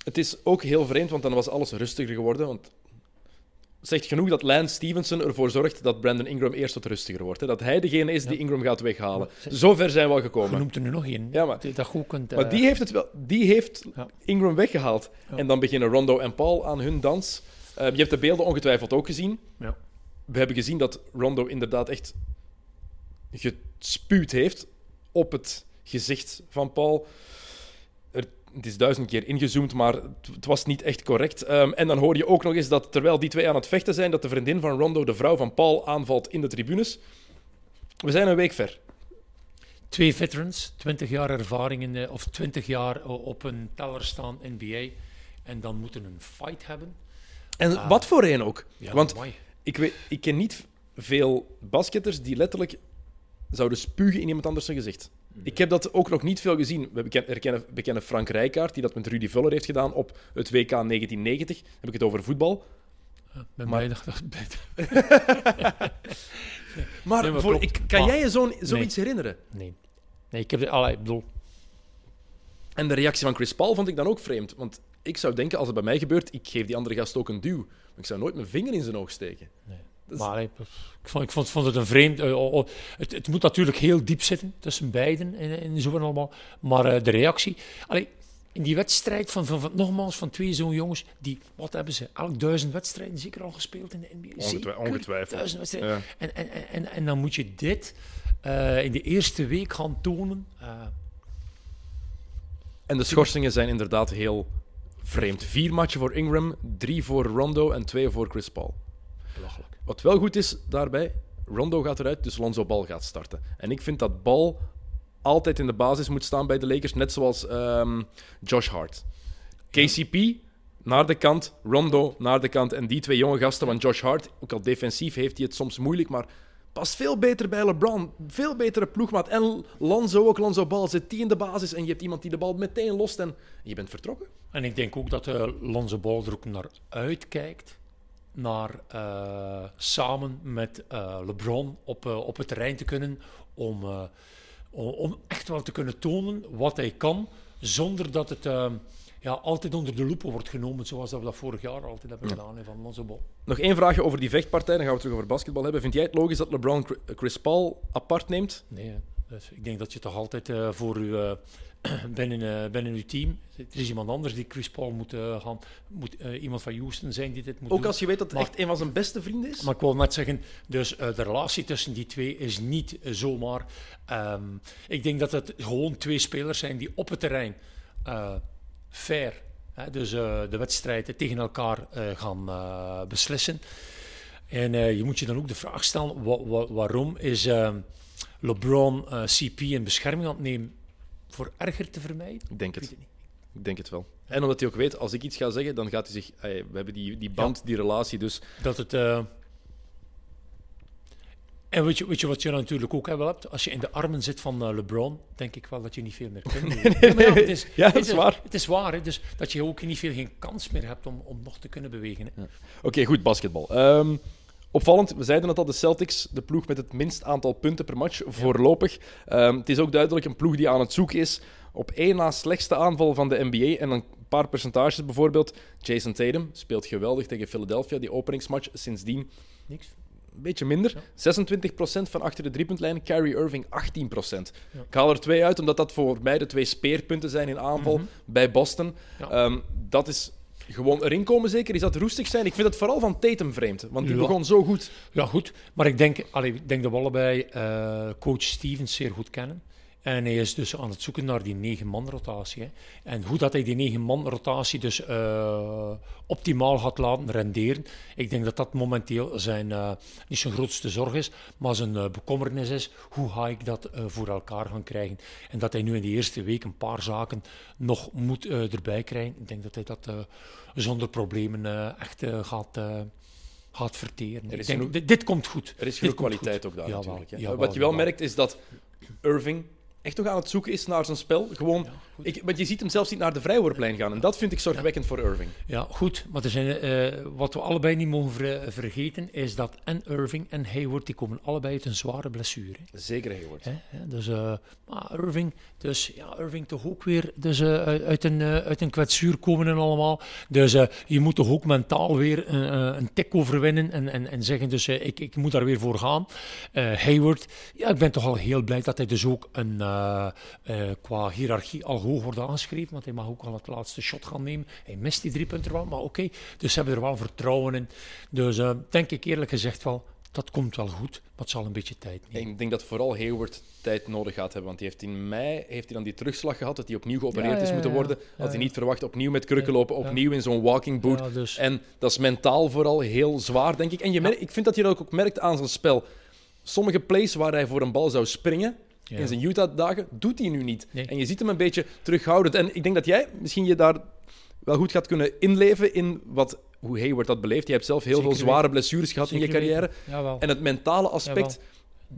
Het is ook heel vreemd, want dan was alles rustiger geworden. Want zegt genoeg dat Lance Stevenson ervoor zorgt dat Brandon Ingram eerst wat rustiger wordt. Hè? Dat hij degene is die Ingram gaat weghalen. Zover zijn we al gekomen. Je noemt er nu nog één. Ja, maar, dat goed kunt, uh... maar die heeft, het wel, die heeft ja. Ingram weggehaald. Ja. En dan beginnen Rondo en Paul aan hun dans. Uh, je hebt de beelden ongetwijfeld ook gezien. Ja. We hebben gezien dat Rondo inderdaad echt gespuwd heeft op het gezicht van Paul het is duizend keer ingezoomd, maar het was niet echt correct. Um, en dan hoor je ook nog eens dat terwijl die twee aan het vechten zijn, dat de vriendin van Rondo de vrouw van Paul aanvalt in de tribunes. We zijn een week ver. Twee veterans, 20 jaar ervaring in de, of 20 jaar op een teller staan NBA. En dan moeten een fight hebben. En uh, wat voor een ook. Ja, Want ik, weet, ik ken niet veel basketters die letterlijk zouden spugen in iemand anders zijn gezicht. Ik heb dat ook nog niet veel gezien. We kennen, we kennen Frank Rijkaard, die dat met Rudy Vuller heeft gedaan op het WK 1990. heb ik het over voetbal. Ja, ben maar... dat het beter. maar, nee, maar voor, ik, kan maar, jij je zo, zoiets nee. herinneren? Nee. Nee, ik heb het allerlei bedoel. En de reactie van Chris Paul vond ik dan ook vreemd. Want ik zou denken, als het bij mij gebeurt, ik geef die andere gast ook een duw. Maar ik zou nooit mijn vinger in zijn oog steken. Nee. Dus... Maar ik vond, ik vond, vond het een vreemd. Uh, oh, oh, het, het, moet natuurlijk heel diep zitten tussen beiden en, en zo allemaal. Maar uh, de reactie. Allee, in die wedstrijd van, van, van, nogmaals van twee zo'n jongens, die, wat hebben ze, elk duizend wedstrijden zeker al gespeeld in de NBA? Ongetwijfeld. ongetwijfeld. Duizend wedstrijden. Ja. En, en, en, en dan moet je dit uh, in de eerste week gaan tonen. en de schorsingen zijn inderdaad heel vreemd. Vier matchen voor Ingram, drie voor Rondo en twee voor Chris Paul. Belachelijk. Wat wel goed is daarbij, Rondo gaat eruit, dus Lonzo Ball gaat starten. En ik vind dat Ball altijd in de basis moet staan bij de Lakers, net zoals um, Josh Hart. KCP naar de kant, Rondo naar de kant. En die twee jonge gasten, want Josh Hart, ook al defensief heeft hij het soms moeilijk, maar past veel beter bij LeBron. Veel betere ploegmaat. En Lonzo ook, Lonzo Ball zit die in de basis en je hebt iemand die de bal meteen lost en je bent vertrokken. En ik denk ook dat uh, Lonzo Ball er ook naar uitkijkt naar uh, samen met uh, LeBron op, uh, op het terrein te kunnen om, om, om, echt wel te kunnen tonen wat hij kan, zonder dat het ja, altijd onder de loep wordt genomen, zoals dat we dat vorig jaar altijd hebben ja. gedaan van bal. Nog één vraagje over die vechtpartij, dan gaan we terug over basketbal hebben. Vind jij het logisch dat LeBron Chris Paul apart neemt? Nee, dus ik denk dat je toch altijd voor je binnen, uh, binnen uw team. Er is iemand anders die Chris Paul moet uh, gaan. Moet uh, iemand van Houston zijn die dit moet Ook doen. als je weet dat het maar, echt een van zijn beste vrienden is? Maar ik wil net zeggen, dus de relatie tussen die twee is niet zomaar. Um, ik denk dat het gewoon twee spelers zijn die op het terrein fair, hè, dus de wedstrijden tegen elkaar gaan beslissen. En je moet je dan ook de vraag stellen, wa wa waarom is LeBron CP in bescherming aan het nemen? Voor erger te vermijden? Ik denk het. Ik, ik denk het wel. En omdat hij ook weet, als ik iets ga zeggen, dan gaat hij zich... Hey, we hebben die, die band, ja. die relatie, dus... Dat het... Uh... En weet je, weet je wat je natuurlijk ook wel hebt? Als je in de armen zit van uh, LeBron, denk ik wel dat je niet veel meer kunt. nee, nee, nee. Ja, het is, ja, dat is waar. Het is waar, hè? dus dat je ook niet veel geen kans meer hebt om, om nog te kunnen bewegen. Ja. Oké, okay, goed, basketbal. Um, Opvallend, we zeiden het al, de Celtics, de ploeg met het minst aantal punten per match voorlopig. Um, het is ook duidelijk een ploeg die aan het zoeken is op één na slechtste aanval van de NBA. En een paar percentages bijvoorbeeld. Jason Tatum speelt geweldig tegen Philadelphia, die openingsmatch. Sindsdien Niks. een beetje minder. 26% van achter de driepuntlijn, Kyrie Irving 18%. Ik haal er twee uit, omdat dat voor mij de twee speerpunten zijn in aanval bij Boston. Ehm, dat is gewoon erin komen zeker. Is dat roestig zijn? Ik vind het vooral van Tatum vreemd, want die Ja. begon zo goed. Ja, goed. Maar ik denk, allee, ik denk dat we allebei eh, coach Stevens zeer goed kennen. En hij is dus aan het zoeken naar die negen-man-rotatie. hè. En hoe dat hij die negen-man-rotatie dus eh, optimaal gaat laten renderen. Ik denk dat dat momenteel zijn, eh, niet zijn grootste zorg is, maar zijn eh, bekommernis is. Hoe ga ik dat voor elkaar gaan krijgen? En dat hij nu in de eerste week een paar zaken nog moet erbij krijgen. Ik denk dat hij dat zonder problemen echt gaat... gaat verteren. Er Ik denk, genoeg- dit, dit komt goed. Er is komt kwaliteit goed. ook daar natuurlijk. hè. Wat je wel merkt is dat Irving echt nog aan het zoeken is naar zijn spel. Gewoon, ik, want je ziet hem zelfs niet naar de vrijworplijn gaan. En dat vind ik zorgwekkend voor Irving. Ja, goed. Maar er zijn, eh, wat we allebei niet mogen ver- vergeten, is dat en Irving en Hayward, die komen allebei uit een zware blessure. hè. Zeker Hayward. Hè, Dus, eh, maar Irving, dus ja, Irving toch ook weer dus, eh, uit- een, uit een kwetsuur komen en allemaal. Dus je moet toch ook mentaal weer een tik overwinnen en, en, en zeggen, dus ik, ik moet daar weer voor gaan. Hayward, ja, ik ben toch al heel blij dat hij dus ook een, eh, eh, qua hiërarchie al hoog wordt aangeschreven, want hij mag ook al het laatste shot gaan nemen. Hij mist die drie punten wel, maar oké. Dus ze hebben er wel vertrouwen in. Dus eh, denk ik eerlijk gezegd wel, dat komt wel goed, maar het zal een beetje tijd nemen. Ik denk dat vooral Hayward tijd nodig gaat hebben. Want hij heeft in mei heeft hij dan die terugslag gehad dat hij opnieuw geopereerd Ja, ja, is moeten worden. ja, Had hij niet verwacht. Opnieuw met krukken Ja, lopen, ja. opnieuw in zo'n walking boot. Ja, dus- En dat is mentaal vooral heel zwaar, denk ik. En je merkt, ik vind dat je dat ook merkt aan zijn spel. Sommige plays waar hij voor een bal zou springen, Ja. in zijn Utah-dagen, doet hij nu niet. Nee. En je ziet hem een beetje terughoudend. En ik denk dat jij misschien je daar wel goed gaat kunnen inleven in wat, hoe Hayward dat beleeft. Je hebt zelf heel Zeker veel zware blessures gehad in je carrière. En het mentale aspect,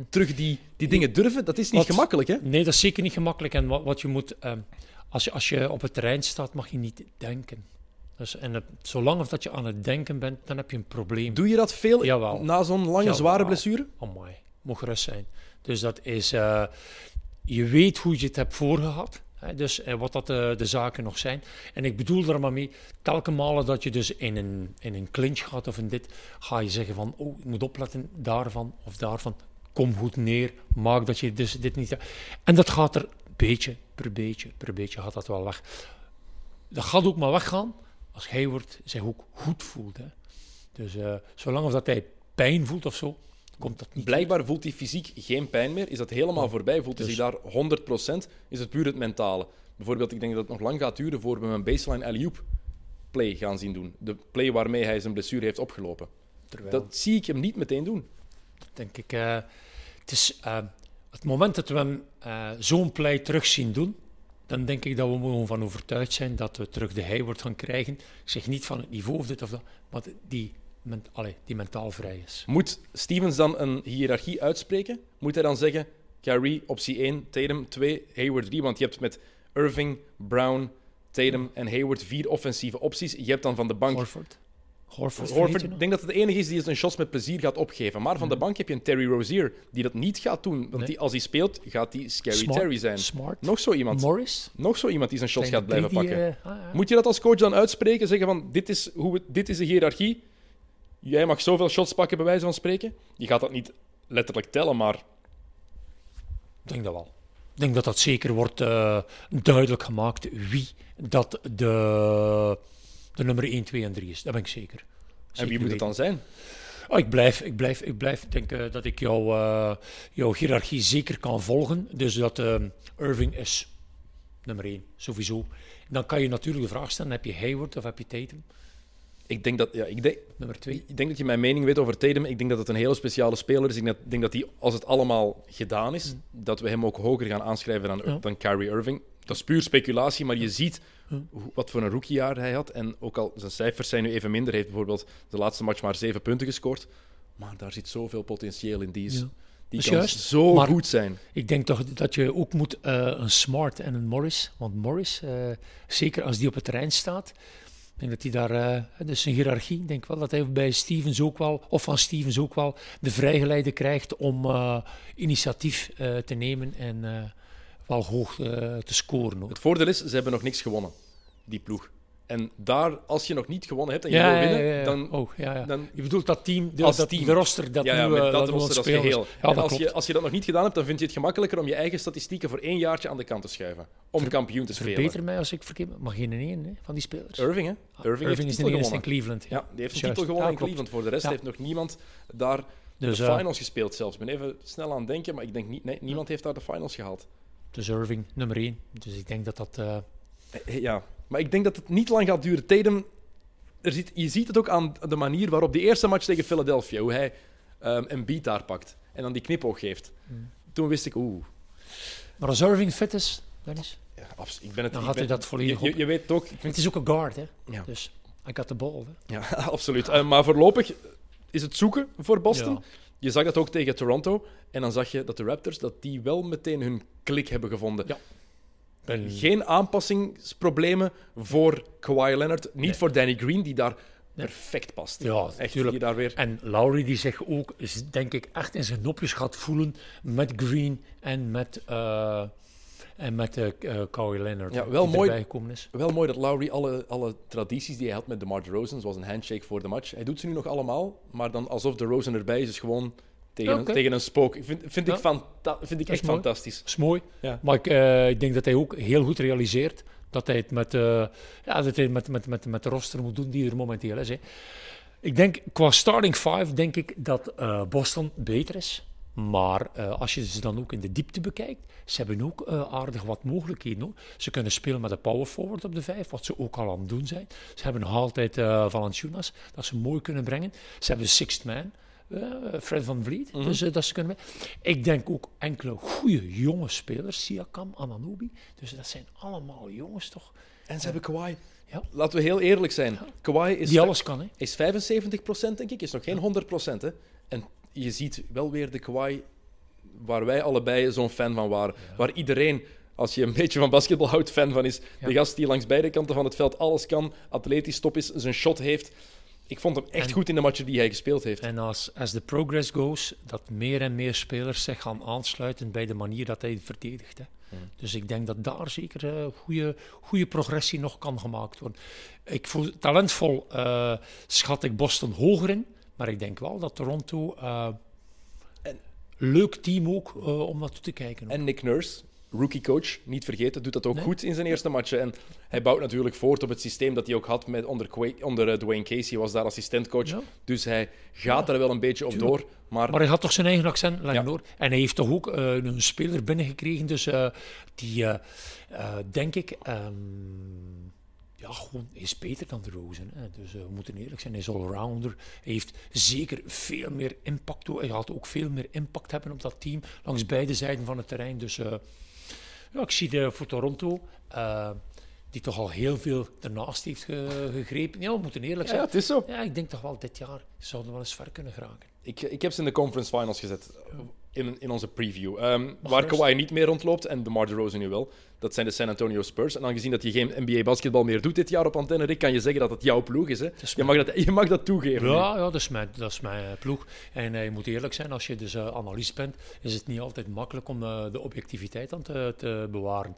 terug die, die dingen durven, dat is niet Wat- gemakkelijk, hè? Nee, dat is zeker niet gemakkelijk. En wat, wat je moet, ehm, als, je, als je op het terrein staat, mag je niet denken. Dus, en het, zolang of dat je aan het denken bent, dan heb je een probleem. Doe je dat veel Jawel. na zo'n lange, Jawel. zware blessure? Amai, moet gerust zijn. Dus dat is, eh, je weet hoe je het hebt voorgehad. Hè, dus eh, wat dat de, de zaken nog zijn. En ik bedoel er maar mee, telke malen dat je dus in een, in een clinch gaat of in dit, ga je zeggen van, oh, ik moet opletten daarvan of daarvan. Kom goed neer, maak dat je dus dit niet... En dat gaat er beetje per beetje per beetje gaat dat wel weg. Dat gaat ook maar weggaan als Hayward zich ook goed voelt. Hè. Dus eh, zolang of dat hij pijn voelt of zo, komt dat niet. Blijkbaar voelt hij fysiek geen pijn meer. Is dat helemaal Oh, voorbij? Voelt hij dus- zich daar 100%? Is het puur het mentale? Bijvoorbeeld, ik denk dat het nog lang gaat duren voor we een baseline alley-oop play gaan zien doen. De play waarmee hij zijn blessure heeft opgelopen. Terwijl, Dat zie ik hem niet meteen doen. denk ik, eh, het is eh, het moment dat we hem eh, zo'n play terug zien doen, dan denk ik dat we gewoon van overtuigd zijn dat we terug de Hayward gaan krijgen. Ik zeg niet van het niveau of dit of dat, maar die, allee, die mentaal vrij is. Moet Stevens dan een hiërarchie uitspreken? Moet hij dan zeggen, Kyrie optie 1, Tatum 2, Hayward 3? Want je hebt met Irving, Brown, Tatum en Hayward vier offensieve opties. Je hebt dan van de bank Horford. Horford, Horford, ik denk dat het de enige is die zijn shots met plezier gaat opgeven. Maar van de bank heb je een Terry Rozier die dat niet gaat doen. Want Nee. die, als hij speelt, gaat die Scary Smart. Terry zijn. Smart. Nog zo iemand. Morris. Nog zo iemand die zijn shots Zijn gaat blijven die, pakken. eh, ah, ja. Moet je dat als coach dan uitspreken? Zeggen van, dit is, hoe we, dit is de hiërarchie. Jij mag zoveel shots pakken, bij wijze van spreken. Je gaat dat niet letterlijk tellen, maar Ik denk dat wel. Ik denk dat dat zeker wordt eh, duidelijk gemaakt wie dat de, de nummer 1, 2 en 3 is. Dat ben ik zeker. en wie moet het dan zijn? Oh, ik blijf, ik blijf, ik blijf denken dat ik jouw, eh, jouw hiërarchie zeker kan volgen. Dus dat eh, Irving is nummer 1, sowieso. Dan kan je natuurlijk de vraag stellen, heb je Hayward of heb je Tatum? Ik denk dat, ja, ik denk, Nummer 2. ik denk dat je mijn mening weet over Tatum. Ik denk dat het een hele speciale speler is. Ik denk dat, hij, als het allemaal gedaan is, dat we hem ook hoger gaan aanschrijven dan, Ja. dan Kyrie Irving. Dat is puur speculatie, maar je ziet wat voor een rookiejaar hij had. En ook al zijn cijfers zijn nu even minder, hij heeft bijvoorbeeld de laatste match maar zeven punten gescoord. Maar daar zit zoveel potentieel in. Die, is, Ja. die kan juist. zo Maar- goed zijn. Ik denk toch dat je ook moet eh, een Smart en een Morris. Want Morris, eh, zeker als die op het terrein staat, ik denk dat hij daar, eh, dus een hiërarchie, denk wel dat hij bij Stevens ook wel, of van Stevens ook wel, de vrijgeleide krijgt om eh, initiatief eh, te nemen en wel hoog te scoren. Het voordeel is, ze hebben nog niks gewonnen, die ploeg. En daar, als je nog niet gewonnen hebt en je Ja, wil winnen, ja, ja. dan... Oh, ja, ja. dan je bedoelt dat team, de, Als dat, team. de roster dat ja, ja, nu, met eh, dat nu roster als geheel. En dat als je, als je dat nog niet gedaan hebt, dan vind je het gemakkelijker om je eigen statistieken voor één jaartje aan de kant te schuiven. Om kampioen te spelen. Verbeter mij als ik verkeerd ben, maar geen één hè, van die spelers. Irving, hè? Irving, heeft Irving is de de enige in. Cleveland. Ja, die heeft een Juist. titel gewonnen in. Cleveland. Voor de rest heeft nog niemand daar Dus, de eh, finals gespeeld zelfs. Ik ben even snel aan het denken, maar ik denk niet... Nee, niemand heeft daar de finals gehaald. dus Irving, nummer één. Dus ik denk dat dat... Eh, Ja, maar ik denk dat het niet lang gaat duren. Tatum, er zit, je ziet het ook aan de manier waarop die eerste match tegen Philadelphia, hoe hij ehm een beat daar pakt en dan die knipoog geeft. Hmm. Toen wist ik, oeh, maar als Irving fit is, Dennis, ja, abs- ik ben het Dan gaat hij dat volledig je, je, weet het ook, vind, het is ook een guard, hè. Ja. Dus I got the ball, hè. ja, absoluut. Eh, maar voorlopig is het zoeken voor Boston. Ja. Je zag dat ook tegen Toronto. En dan zag je dat de Raptors dat die wel meteen hun klik hebben gevonden. Ja. Geen aanpassingsproblemen voor Kawhi Leonard. Niet Nee. voor Danny Green, die daar perfect past. Ja, Echt, natuurlijk. die daar weer... En Lowry die zich ook, denk ik, echt in zijn nopjes gaat voelen met Green en met, eh en met eh eh, Kawhi Leonard. Ja, wel mooi. is. Wel mooi dat Lowry alle, alle tradities die hij had met DeMar DeRozan, zoals een handshake voor de match, hij doet ze nu nog allemaal, maar dan alsof DeRozan erbij is, is gewoon tegen, Ja, tegen een spook. Vind, vind, ik, fanta- vind ik echt mooi. fantastisch. Dat is mooi. Ja. Maar ik, eh, ik denk dat hij ook heel goed realiseert dat hij het met, eh, ja, dat hij met, met, met, met de roster moet doen die er momenteel is. Hè. Ik denk, qua starting five, denk ik dat eh, Boston beter is. Maar als je ze dan ook in de diepte bekijkt, ze hebben ook aardig wat mogelijkheden. Hoor. Ze kunnen spelen met een power forward op de vijf, wat ze ook al aan het doen zijn. Ze hebben nog altijd eh Valanciunas, dat ze mooi kunnen brengen. Ze hebben sixth man, Fred van Vliet, dus eh, dat ze kunnen. Ik denk ook enkele goede jonge spelers, Siakam, Ananobi. Dus dat zijn allemaal jongens toch? En ze hebben Kawhi. Ja. Laten we heel eerlijk zijn. Kawhi is, Die alles kan, hè? is 75% denk ik, is nog geen 100%. Hè. En je ziet wel weer de Kawhi waar wij allebei zo'n fan van waren. Waar iedereen, als je een beetje van basketbal houdt, fan van is. Ja. De gast die langs beide kanten van het veld alles kan, atletisch top is, zijn shot heeft. Ik vond hem echt En- goed in de matchen die hij gespeeld heeft. En als, als de progress goes, dat meer en meer spelers zich gaan aansluiten bij de manier dat hij verdedigt. Hè. Dus ik denk dat daar zeker een goede, goede progressie nog kan gemaakt worden. Ik voel talentvol eh, schat ik Boston hoger in, maar ik denk wel dat Toronto eh, En- leuk team ook eh, om naartoe te kijken. En Nick Nurse, rookie coach, niet vergeten, doet dat ook Nee. goed in zijn eerste matchen. En hij bouwt natuurlijk voort op het systeem dat hij ook had met onder, Qua- onder eh, Dwayne Casey, was daar assistentcoach. Ja. Dus hij gaat er wel een beetje op Tuurlijk. door. Maar, Maar hij had toch zijn eigen accent Ja. hoor. En hij heeft toch ook eh, een speler binnengekregen. Dus eh, die, denk ik, ehm, ja, gewoon is beter dan de Rozen. Hè. Dus we moeten eerlijk zijn, hij is allrounder. Hij heeft zeker veel meer impact. Hij gaat ook veel meer impact hebben op dat team langs beide zijden van het terrein. Dus ja, ik zie de, voor Toronto. eh, die toch al heel veel ernaast heeft ge- gegrepen. Ja, we moeten eerlijk ja, zijn. het is zo. Ja, ik denk toch wel dit jaar zouden we wel eens ver kunnen geraken. Ik, ik heb ze in de conference finals gezet. In, in onze preview. Ehm, waar. Kawhi niet meer rondloopt en DeMar DeRozan nu wel. Dat zijn de San Antonio Spurs. En aangezien dat je geen NBA-basketbal meer doet dit jaar op antenne, Rick, kan je zeggen dat het jouw ploeg is. Hè? is Je, mag dat, je mag dat toegeven. nu. Ja, ja dat, is mijn, dat is mijn eh, ploeg. En eh, je moet eerlijk zijn, als je dus eh, analist bent, is het niet altijd makkelijk om de objectiviteit aan te, te bewaren.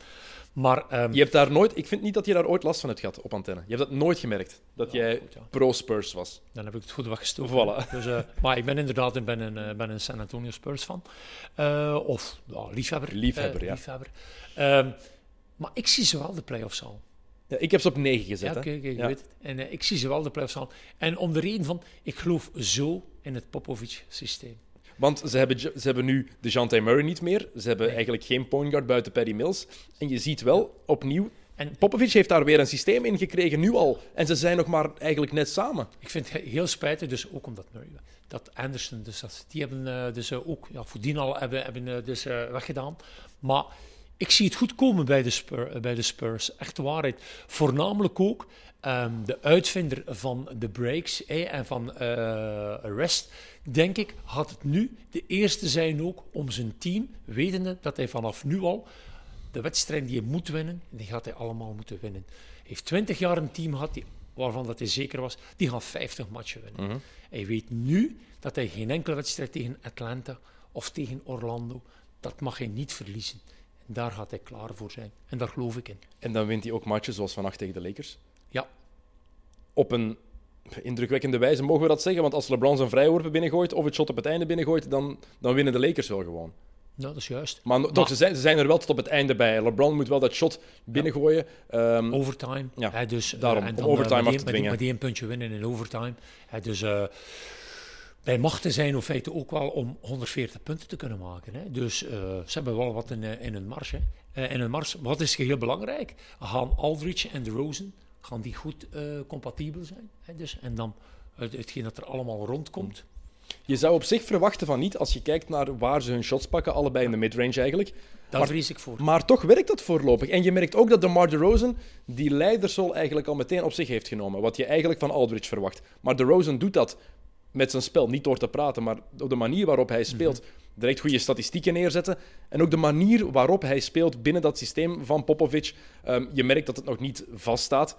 Maar ehm, Je hebt daar nooit, ik vind niet dat je daar ooit last van hebt gehad op antenne. Je hebt dat nooit gemerkt, dat Ja, jij goed, ja. pro-Spurs was. dan heb ik het goed weggestoken. Voilà. Dus, maar ik ben inderdaad ik ben een, ben een San Antonio Spurs fan. Of liefhebber. Liefhebber, ja. liefhebber. Ehm, maar ik zie ze wel de play-offs al. Ja, ik heb ze op 9 gezet. Ja, Ja. weet het. En eh, ik zie ze wel de play-offs al. En om de reden van, ik geloof zo in het Popovic-systeem. Want ze hebben, ze hebben nu de Jante Murray niet meer. Ze hebben Nee. eigenlijk geen point guard buiten Paddy Mills. En je ziet wel opnieuw, En Popovic heeft daar weer een systeem in gekregen, nu al. En ze zijn nog maar eigenlijk net samen. Ik vind het heel spijtig, dus ook omdat Murray, dat Anderson, dus dat, die hebben eh, dus eh, ook ja, voordien al hebben, hebben dus, weggedaan. Maar ik zie het goed komen bij de, Spur, eh, bij de Spurs, echt waarheid. Voornamelijk ook ehm, de uitvinder van de breaks eh, en van eh rest, denk ik, had het nu de eerste zijn ook om zijn team, wetende dat hij vanaf nu al de wedstrijd die hij moet winnen, die gaat hij allemaal moeten winnen. Hij heeft 20 jaar een team gehad die, waarvan dat hij zeker was, die gaan 50 matchen winnen. Hij weet nu dat hij geen enkele wedstrijd tegen Atlanta of tegen Orlando, dat mag hij niet verliezen. En daar gaat hij klaar voor zijn. En daar geloof ik in. En dan wint hij ook matches zoals vannacht tegen de Lakers. Ja, op een indrukwekkende wijze, mogen we dat zeggen? Want als LeBron zijn vrijworpen binnengooit of het shot op het einde binnengooit, dan, dan winnen de Lakers wel gewoon. Ja, dat is juist. Maar, toch, ze zijn, ze zijn er wel tot op het einde bij. LeBron moet wel dat shot binnengooien. Ehm, Overtime. Ja, dus, eh, daarom, en om dan, overtime eh, af met te die- dwingen. Met één puntje winnen in overtime. Dus eh, bij machten zijn in feite ook wel om 140 punten te kunnen maken. Hè. Dus eh, ze hebben wel wat in, eh, in hun mars. Hè. Eh, in hun mars. Wat is heel belangrijk? Gaan Aldridge en de Rosen gaan die goed compatibel zijn? Hè, dus, en dan het, hetgeen dat er allemaal rondkomt. je zou op zich verwachten van niet, als je kijkt naar waar ze hun shots pakken, allebei in de midrange eigenlijk. Daar Maar- vrees ik voor. Maar toch werkt dat voorlopig. En je merkt ook dat DeMar DeRozan die leidersrol eigenlijk al meteen op zich heeft genomen. Wat je eigenlijk van Aldridge verwacht. Maar DeRozan doet dat met zijn spel. Niet door te praten, maar op de manier waarop hij speelt. Direct goede statistieken neerzetten. En ook de manier waarop hij speelt binnen dat systeem van Popovic. Ehm, je merkt dat het nog niet vaststaat.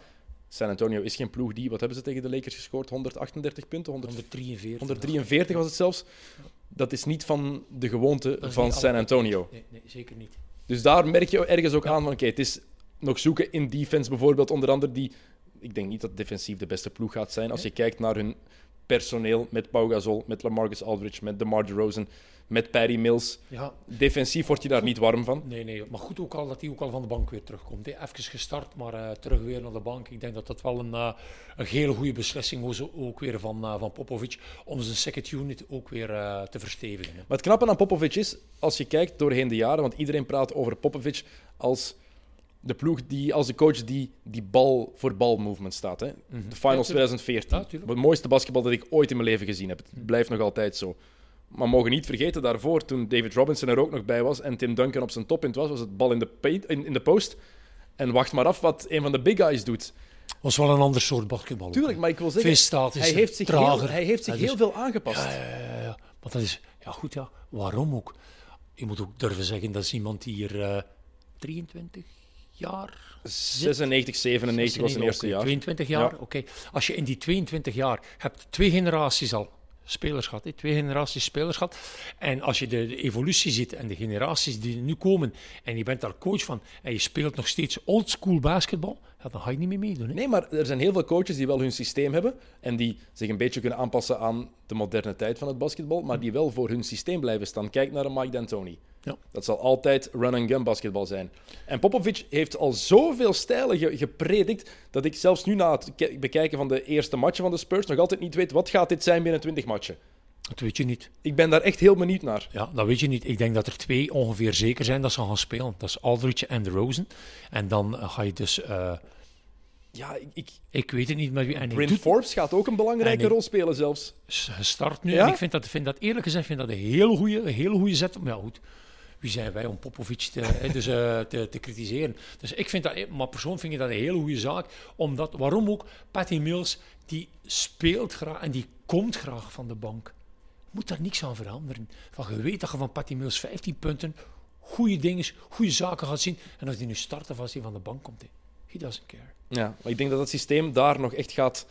San Antonio is geen ploeg die... Wat hebben ze tegen de Lakers gescoord? 138 punten? 100 143. 143 was het zelfs. Dat is niet van de gewoonte van San Antonio. Nee, nee, zeker niet. Dus daar merk je ergens ook aan van, oké, het is nog zoeken in defense bijvoorbeeld, onder andere die... Ik denk niet dat defensief de beste ploeg gaat zijn. Als je kijkt naar hun personeel met Pau Gasol, met LaMarcus Aldridge, met DeMar DeRozan, met Patty Mills. Ja, Defensief word je daar niet warm van. Nee, nee, maar goed ook al dat hij ook al van de bank weer terugkomt. hè. Even gestart, maar eh, terug weer naar de bank. Ik denk dat dat wel een, eh, een hele goede beslissing was, ook weer van, eh, van Popovic, om zijn second unit ook weer te verstevigen. hè. Maar het knappe aan Popovic is, als je kijkt doorheen de jaren, want iedereen praat over Popovic als de ploeg die, als de coach die, die bal voor bal movement staat. Hè? De finals tuurlijk. 2014. Ja, tuurlijk. het mooiste basketbal dat ik ooit in mijn leven gezien heb. Het blijft nog altijd zo. Maar we mogen niet vergeten, daarvoor, toen David Robinson er ook nog bij was en Tim Duncan op zijn toppunt was, was het bal in de, paint, in, in de post. En wacht maar af wat een van de big guys doet. was wel een ander soort basketbal. Tuurlijk, maar ik wil zeggen, statischer, hij heeft zich trager. heel, hij heeft zich Ja, dus- heel veel aangepast. Ja, ja, ja, ja. Maar dat is, ja goed ja, waarom ook? Je moet ook durven zeggen, dat is iemand die hier eh 23 jaar 96, 97 was zijn eerste jaar. 22 jaar, Ja. oké. Als je in die 22 jaar hebt twee generaties al spelers gehad, hè, twee generaties spelers gehad. En als je de, de evolutie ziet en de generaties die nu komen en je bent daar coach van en je speelt nog steeds oldschool basketbal, ja, dan ga je niet meer meedoen. Hè. Nee, maar er zijn heel veel coaches die wel hun systeem hebben en die zich een beetje kunnen aanpassen aan de moderne tijd van het basketbal, maar die wel voor hun systeem blijven staan. Kijk naar een Mike D'Antoni. Ja. Dat zal altijd run-and-gun basketbal zijn. En Popovic heeft al zoveel stijlen ge- gepredikt dat ik zelfs nu na het ke- bekijken van de eerste matchen van de Spurs nog altijd niet weet wat gaat dit zijn binnen 20 matchen. Dat weet je niet. Ik ben daar echt heel benieuwd naar. Ja, dat weet je niet. Ik denk dat er twee ongeveer zeker zijn dat ze gaan spelen. Dat is Aldridge en de Rosen. En dan eh, ga je dus... eh, Ja, ik, ik, ik weet het niet met wie... En Bryn Forbes gaat ook een belangrijke rol spelen zelfs. gestart nu. Ja? En ik vind dat, vind dat eerlijk gezegd vind dat een hele goede, hele goede zet. Maar ja, goed, wie zijn wij om Popovic te, hè, dus, eh, te, te kritiseren? Dus ik vind dat, maar persoonlijk vind ik dat een hele goede zaak. Omdat, waarom ook? Patty Mills, die speelt graag en die komt graag van de bank. Moet daar niks aan veranderen. Van, je weet dat je van Patty Mills 15 punten, goede dingen, goede zaken gaat zien. En als die nu start of als hij van de bank komt, hè, he doesn't care. Ja, maar ik denk dat het systeem daar nog echt gaat,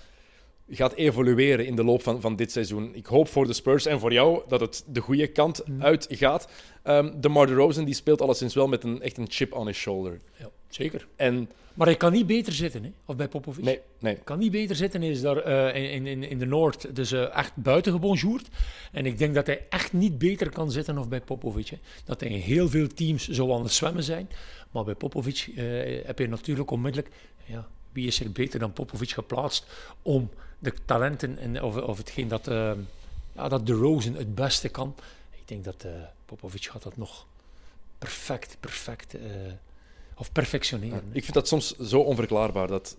gaat evolueren in de loop van, van dit seizoen. Ik hoop voor de Spurs en voor jou dat het de goede kant uitgaat. Ehm de DeRozan die speelt alleszins wel met een, echt een chip on his shoulder. Ja, zeker. En Maar hij kan niet beter zitten, hè? of bij Popovic. nee, nee. kan niet beter zitten. Hij is daar eh, in, in, in de Noord dus eh, echt buitengewoon joert. En ik denk dat hij echt niet beter kan zitten of bij Popovic. Hè. Dat hij in heel veel teams zou aan het zwemmen zijn. Maar bij Popovic eh, heb je natuurlijk onmiddellijk... Ja, wie is er beter dan Popovic geplaatst om de talenten en, of, of hetgeen dat, eh, ja, dat de Rosen het beste kan. Ik denk dat eh, Popovic gaat dat nog perfect, perfect... eh, of perfectioneren. Ik vind dat soms zo onverklaarbaar dat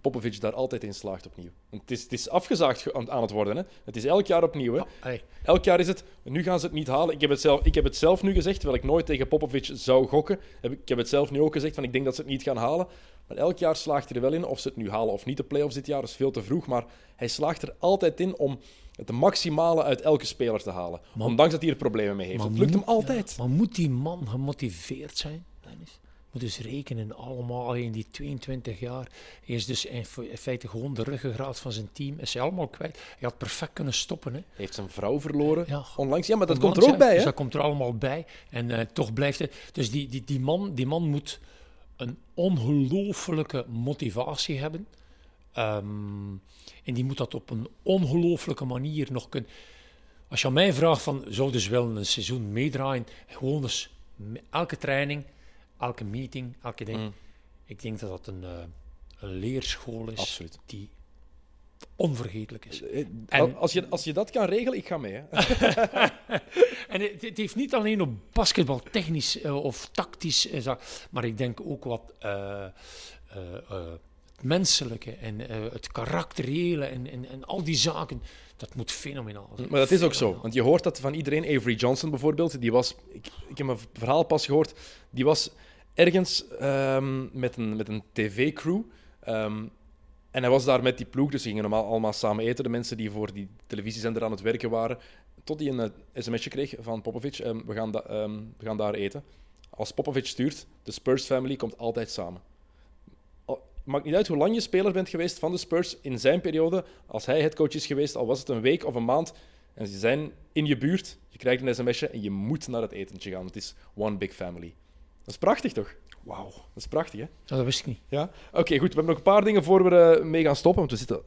Popovic daar altijd in slaagt opnieuw. Want het, is, het is afgezaagd ge- aan het worden. Hè. Het is elk jaar opnieuw. Hè. Ja, hey. Elk jaar is het, nu gaan ze het niet halen. Ik heb het zelf, ik heb het zelf nu gezegd, terwijl ik nooit tegen Popovic zou gokken. Ik heb het zelf nu ook gezegd, van ik denk dat ze het niet gaan halen. Maar elk jaar slaagt hij er wel in. Of ze het nu halen of niet, de playoffs dit jaar, is veel te vroeg. Maar hij slaagt er altijd in om het maximale uit elke speler te halen. Maar- Ondanks dat hij er problemen mee heeft. Het lukt hem altijd. ja, maar moet die man gemotiveerd zijn, Dennis? Moet dus rekenen, allemaal in die 22 jaar. Hij is dus in, fe- in feite gewoon de ruggengraat van zijn team. Is hij allemaal kwijt. Hij had perfect kunnen stoppen. Hè? Hij heeft zijn vrouw verloren Ja. onlangs. Ja, maar dat Onlangs, komt er ook bij. Dus Hè? dat komt er allemaal bij. En eh, toch blijft het. Dus die, die, die, man, die man moet een ongelooflijke motivatie hebben. Ehm, en die moet dat op een ongelooflijke manier nog kunnen. Als je aan mij vraagt van, zouden ze wel een seizoen meedraaien? Gewoon eens elke training, elke meeting, elke ding. Mm. Ik denk dat dat een, eh, een leerschool is Absoluut. die onvergetelijk is. Eh, En- als, je, als je dat kan regelen, ik ga mee. Hè. En het, het heeft niet alleen op basketbal technisch eh, of tactisch, za- maar ik denk ook wat het menselijke en het karakteriële en, en, en al die zaken. Dat moet fenomenaal zijn. Maar dat is ook zo. Want je hoort dat van iedereen. Avery Johnson bijvoorbeeld, die was... Ik, ik heb een verhaal pas gehoord. Die was ergens ehm, met een, met een tv-crew. ehm, en hij was daar met die ploeg, dus gingen normaal allemaal samen eten. De mensen die voor die televisiezender aan het werken waren. Tot hij een eh, sms'je kreeg van Popovic. ehm, we, gaan ehm, we gaan daar eten. Als Popovic stuurt, de Spurs family komt altijd samen. Al- Maakt niet uit hoe lang je speler bent geweest van de Spurs in zijn periode. Als hij headcoach is geweest, al was het een week of een maand, en ze zijn in je buurt, je krijgt een sms'je en je moet naar het etentje gaan. Het is one big family. Dat is prachtig, toch? Wauw. Dat is prachtig, hè? Ja, dat wist ik niet. Ja? Oké, goed. We hebben nog een paar dingen voor we eh, mee gaan stoppen, want we zitten...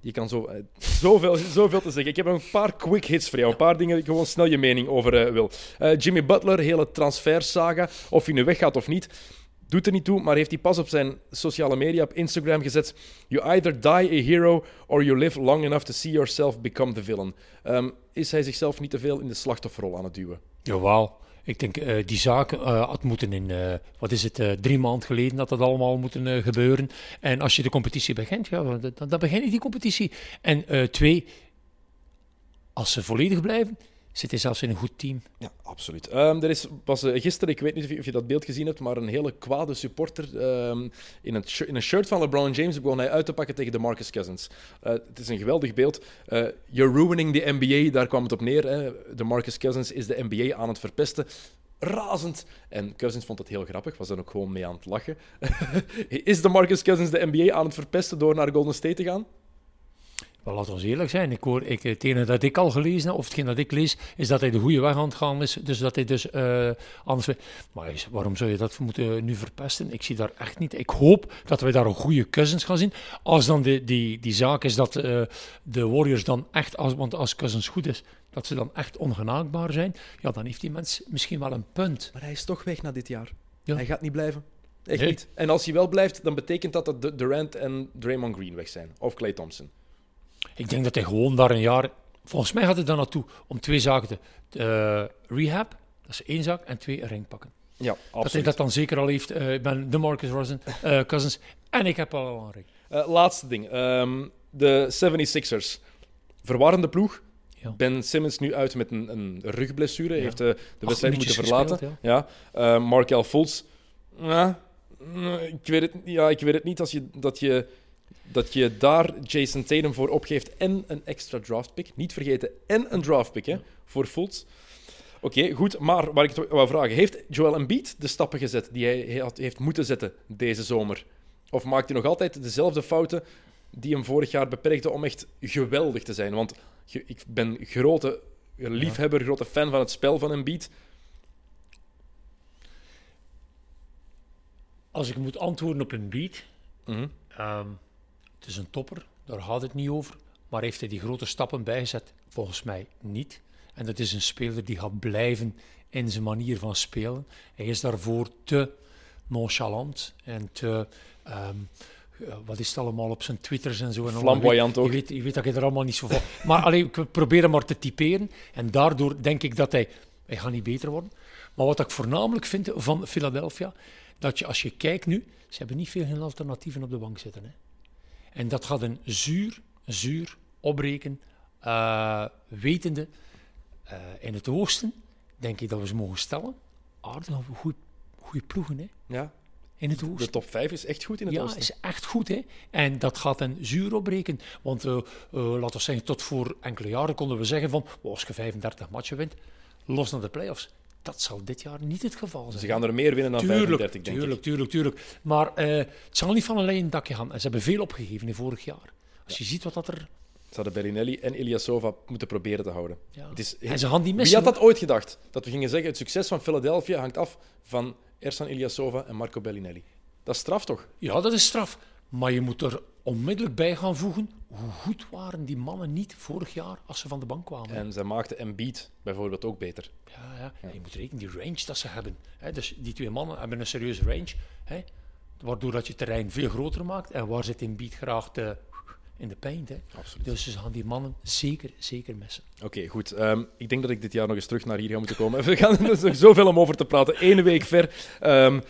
Je kan zo, eh, zoveel, zoveel te zeggen. Ik heb nog een paar quick hits voor jou. Een paar dingen die ik gewoon snel je mening over eh, wil. Eh, Jimmy Butler, hele transfersaga. Of hij nu weggaat of niet, doet er niet toe. Maar heeft hij pas op zijn sociale media, op Instagram gezet... You either die a hero or you live long enough to see yourself become the villain. Ehm, is hij zichzelf niet te veel in de slachtofferrol aan het duwen? Jawel. Ik denk, eh, die zaak eh, had moeten in, eh, wat is het, eh, drie maanden geleden dat dat allemaal moeten eh, gebeuren. En als je de competitie begint, ja, dan, dan, begin je die competitie. En eh, twee, als ze volledig blijven, zit hij zelfs in een goed team. Ja, absoluut. Ehm, er is, was eh, gisteren, ik weet niet of je, dat beeld gezien hebt, maar een hele kwade supporter ehm, in, shi- in een shirt van LeBron James begon hij uit te pakken tegen de Marcus Cousins. Eh, het is een geweldig beeld. Eh, you're ruining the NBA, daar kwam het op neer. Hè. De Marcus Cousins is de NBA aan het verpesten. Razend. En Cousins vond het heel grappig, was dan ook gewoon mee aan het lachen. is de Marcus Cousins de NBA aan het verpesten door naar Golden State te gaan? Wel, laten we eerlijk zijn. Ik hoor, ik, het ene dat ik al gelezen heb, of hetgeen dat ik lees, is dat hij de goede weg aan het gaan is. Dus dat hij dus eh, anders... Maar waarom zou je dat moeten nu verpesten? Ik zie daar echt niet... Ik hoop dat wij daar een goede Cousins gaan zien. Als dan de, die, die zaak is dat eh, de Warriors dan echt... Als, want als Cousins goed is, dat ze dan echt ongenaakbaar zijn, ja, dan heeft die mens misschien wel een punt. Maar hij is toch weg na dit jaar. Ja. Hij gaat niet blijven. Echt Nee. niet. En als hij wel blijft, dan betekent dat dat Du- Durant en Draymond Green weg zijn. Of Clay Thompson. Ik denk dat hij gewoon daar een jaar... Volgens mij gaat hij daar naartoe om twee zaken te... eh, rehab, dat is één zaak, en twee, een ring pakken. Ja, Dat hij absoluut. dat dan zeker al heeft. eh, ik ben de Marcus Rosen, eh, Cousins. En ik heb al een ring. Laatste ding. Ehm, de 76ers. Verwarrende ploeg. Ja. Ben Simmons nu uit met een, een rugblessure. Ja. Heeft eh, de wedstrijd moeten verlaten. gespeeld, ja. Markel Fultz. Ja, mm, ik, weet het, ja, ik weet het niet als je, dat, je, dat je daar Jason Tatum voor opgeeft en een extra draftpick. Niet vergeten, en een draftpick hè, voor Fultz. Oké, goed. Maar waar ik toch wou vragen. Heeft Joel Embiid de stappen gezet die hij had, heeft moeten zetten deze zomer? Of maakt hij nog altijd dezelfde fouten die hem vorig jaar beperkten om echt geweldig te zijn? Want ik ben grote liefhebber, grote fan van het spel van Embiid. Als ik moet antwoorden op Mhm. ehm, het is een topper, daar gaat het niet over. Maar heeft hij die grote stappen bijgezet? Volgens mij niet. En dat is een speler die gaat blijven in zijn manier van spelen. Hij is daarvoor te nonchalant en te... ehm, eh, wat is het allemaal op zijn twitters en zo. En. Flamboyant Je ook. weet, je weet dat ik er allemaal niet zo van... Maar alleen, ik probeer hem maar te typeren. En daardoor denk ik dat hij... Hij gaat niet beter worden. Maar wat ik voornamelijk vind van Philadelphia... Dat je, als je kijkt nu... Ze hebben niet veel geen alternatieven op de bank zitten. Hè. En dat gaat een zuur, zuur opbreken. eh, wetende... eh, in het oosten denk ik dat we ze mogen stellen. Aardig, goede ploegen, hè. Ja, In het oosten. de top 5 is echt goed in het Ja, oosten. is echt goed. Hè? En dat gaat een zuur opbreken. Want eh, laten we zeggen, tot voor enkele jaren konden we zeggen van... "Oh, als je 35 matchen wint, los naar de play-offs. Dat zal dit jaar niet het geval zijn. Ze gaan er meer winnen dan tuurlijk, 35, denk tuurlijk, ik. tuurlijk, tuurlijk. Maar eh, het zal niet van een leien dakje gaan. En ze hebben veel opgegeven in vorig jaar. Als je ziet wat dat er... Ze hadden Bellinelli en Ilyasova moeten proberen te houden. Ja. Het is, En ze gaan die Wie missen. had dat ooit gedacht? Dat we gingen zeggen, het succes van Philadelphia hangt af van Ersan Ilyasova en Marco Bellinelli. Dat is straf toch? Ja, dat is straf. Maar je moet er onmiddellijk bij gaan voegen, hoe goed waren die mannen niet vorig jaar als ze van de bank kwamen. En zij maakten Embiid bijvoorbeeld ook beter. Ja, ja. Je moet rekenen, die range dat ze hebben. Hè. Dus die twee mannen hebben een serieuze range. Hè. Waardoor dat je terrein veel groter maakt. En waar zit Embiid graag te, in de paint. Hè. Absoluut. Dus ze gaan die mannen zeker, zeker missen. Oké, goed. Ehm, ik denk dat ik dit jaar nog eens terug naar hier ga moeten komen. We gaan, er nog zoveel om over te praten. Eén week ver. Ehm,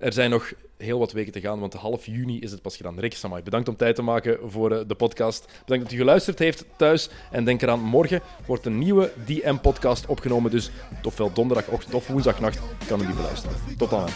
er zijn nog heel wat weken te gaan, want half juni is het pas gedaan. Rick Samai, bedankt om tijd te maken voor eh, de podcast. Bedankt dat u geluisterd heeft thuis. En denk eraan, morgen wordt een nieuwe DM-podcast opgenomen. Dus ofwel donderdagochtend of woensdagnacht kan u die beluisteren. Tot dan.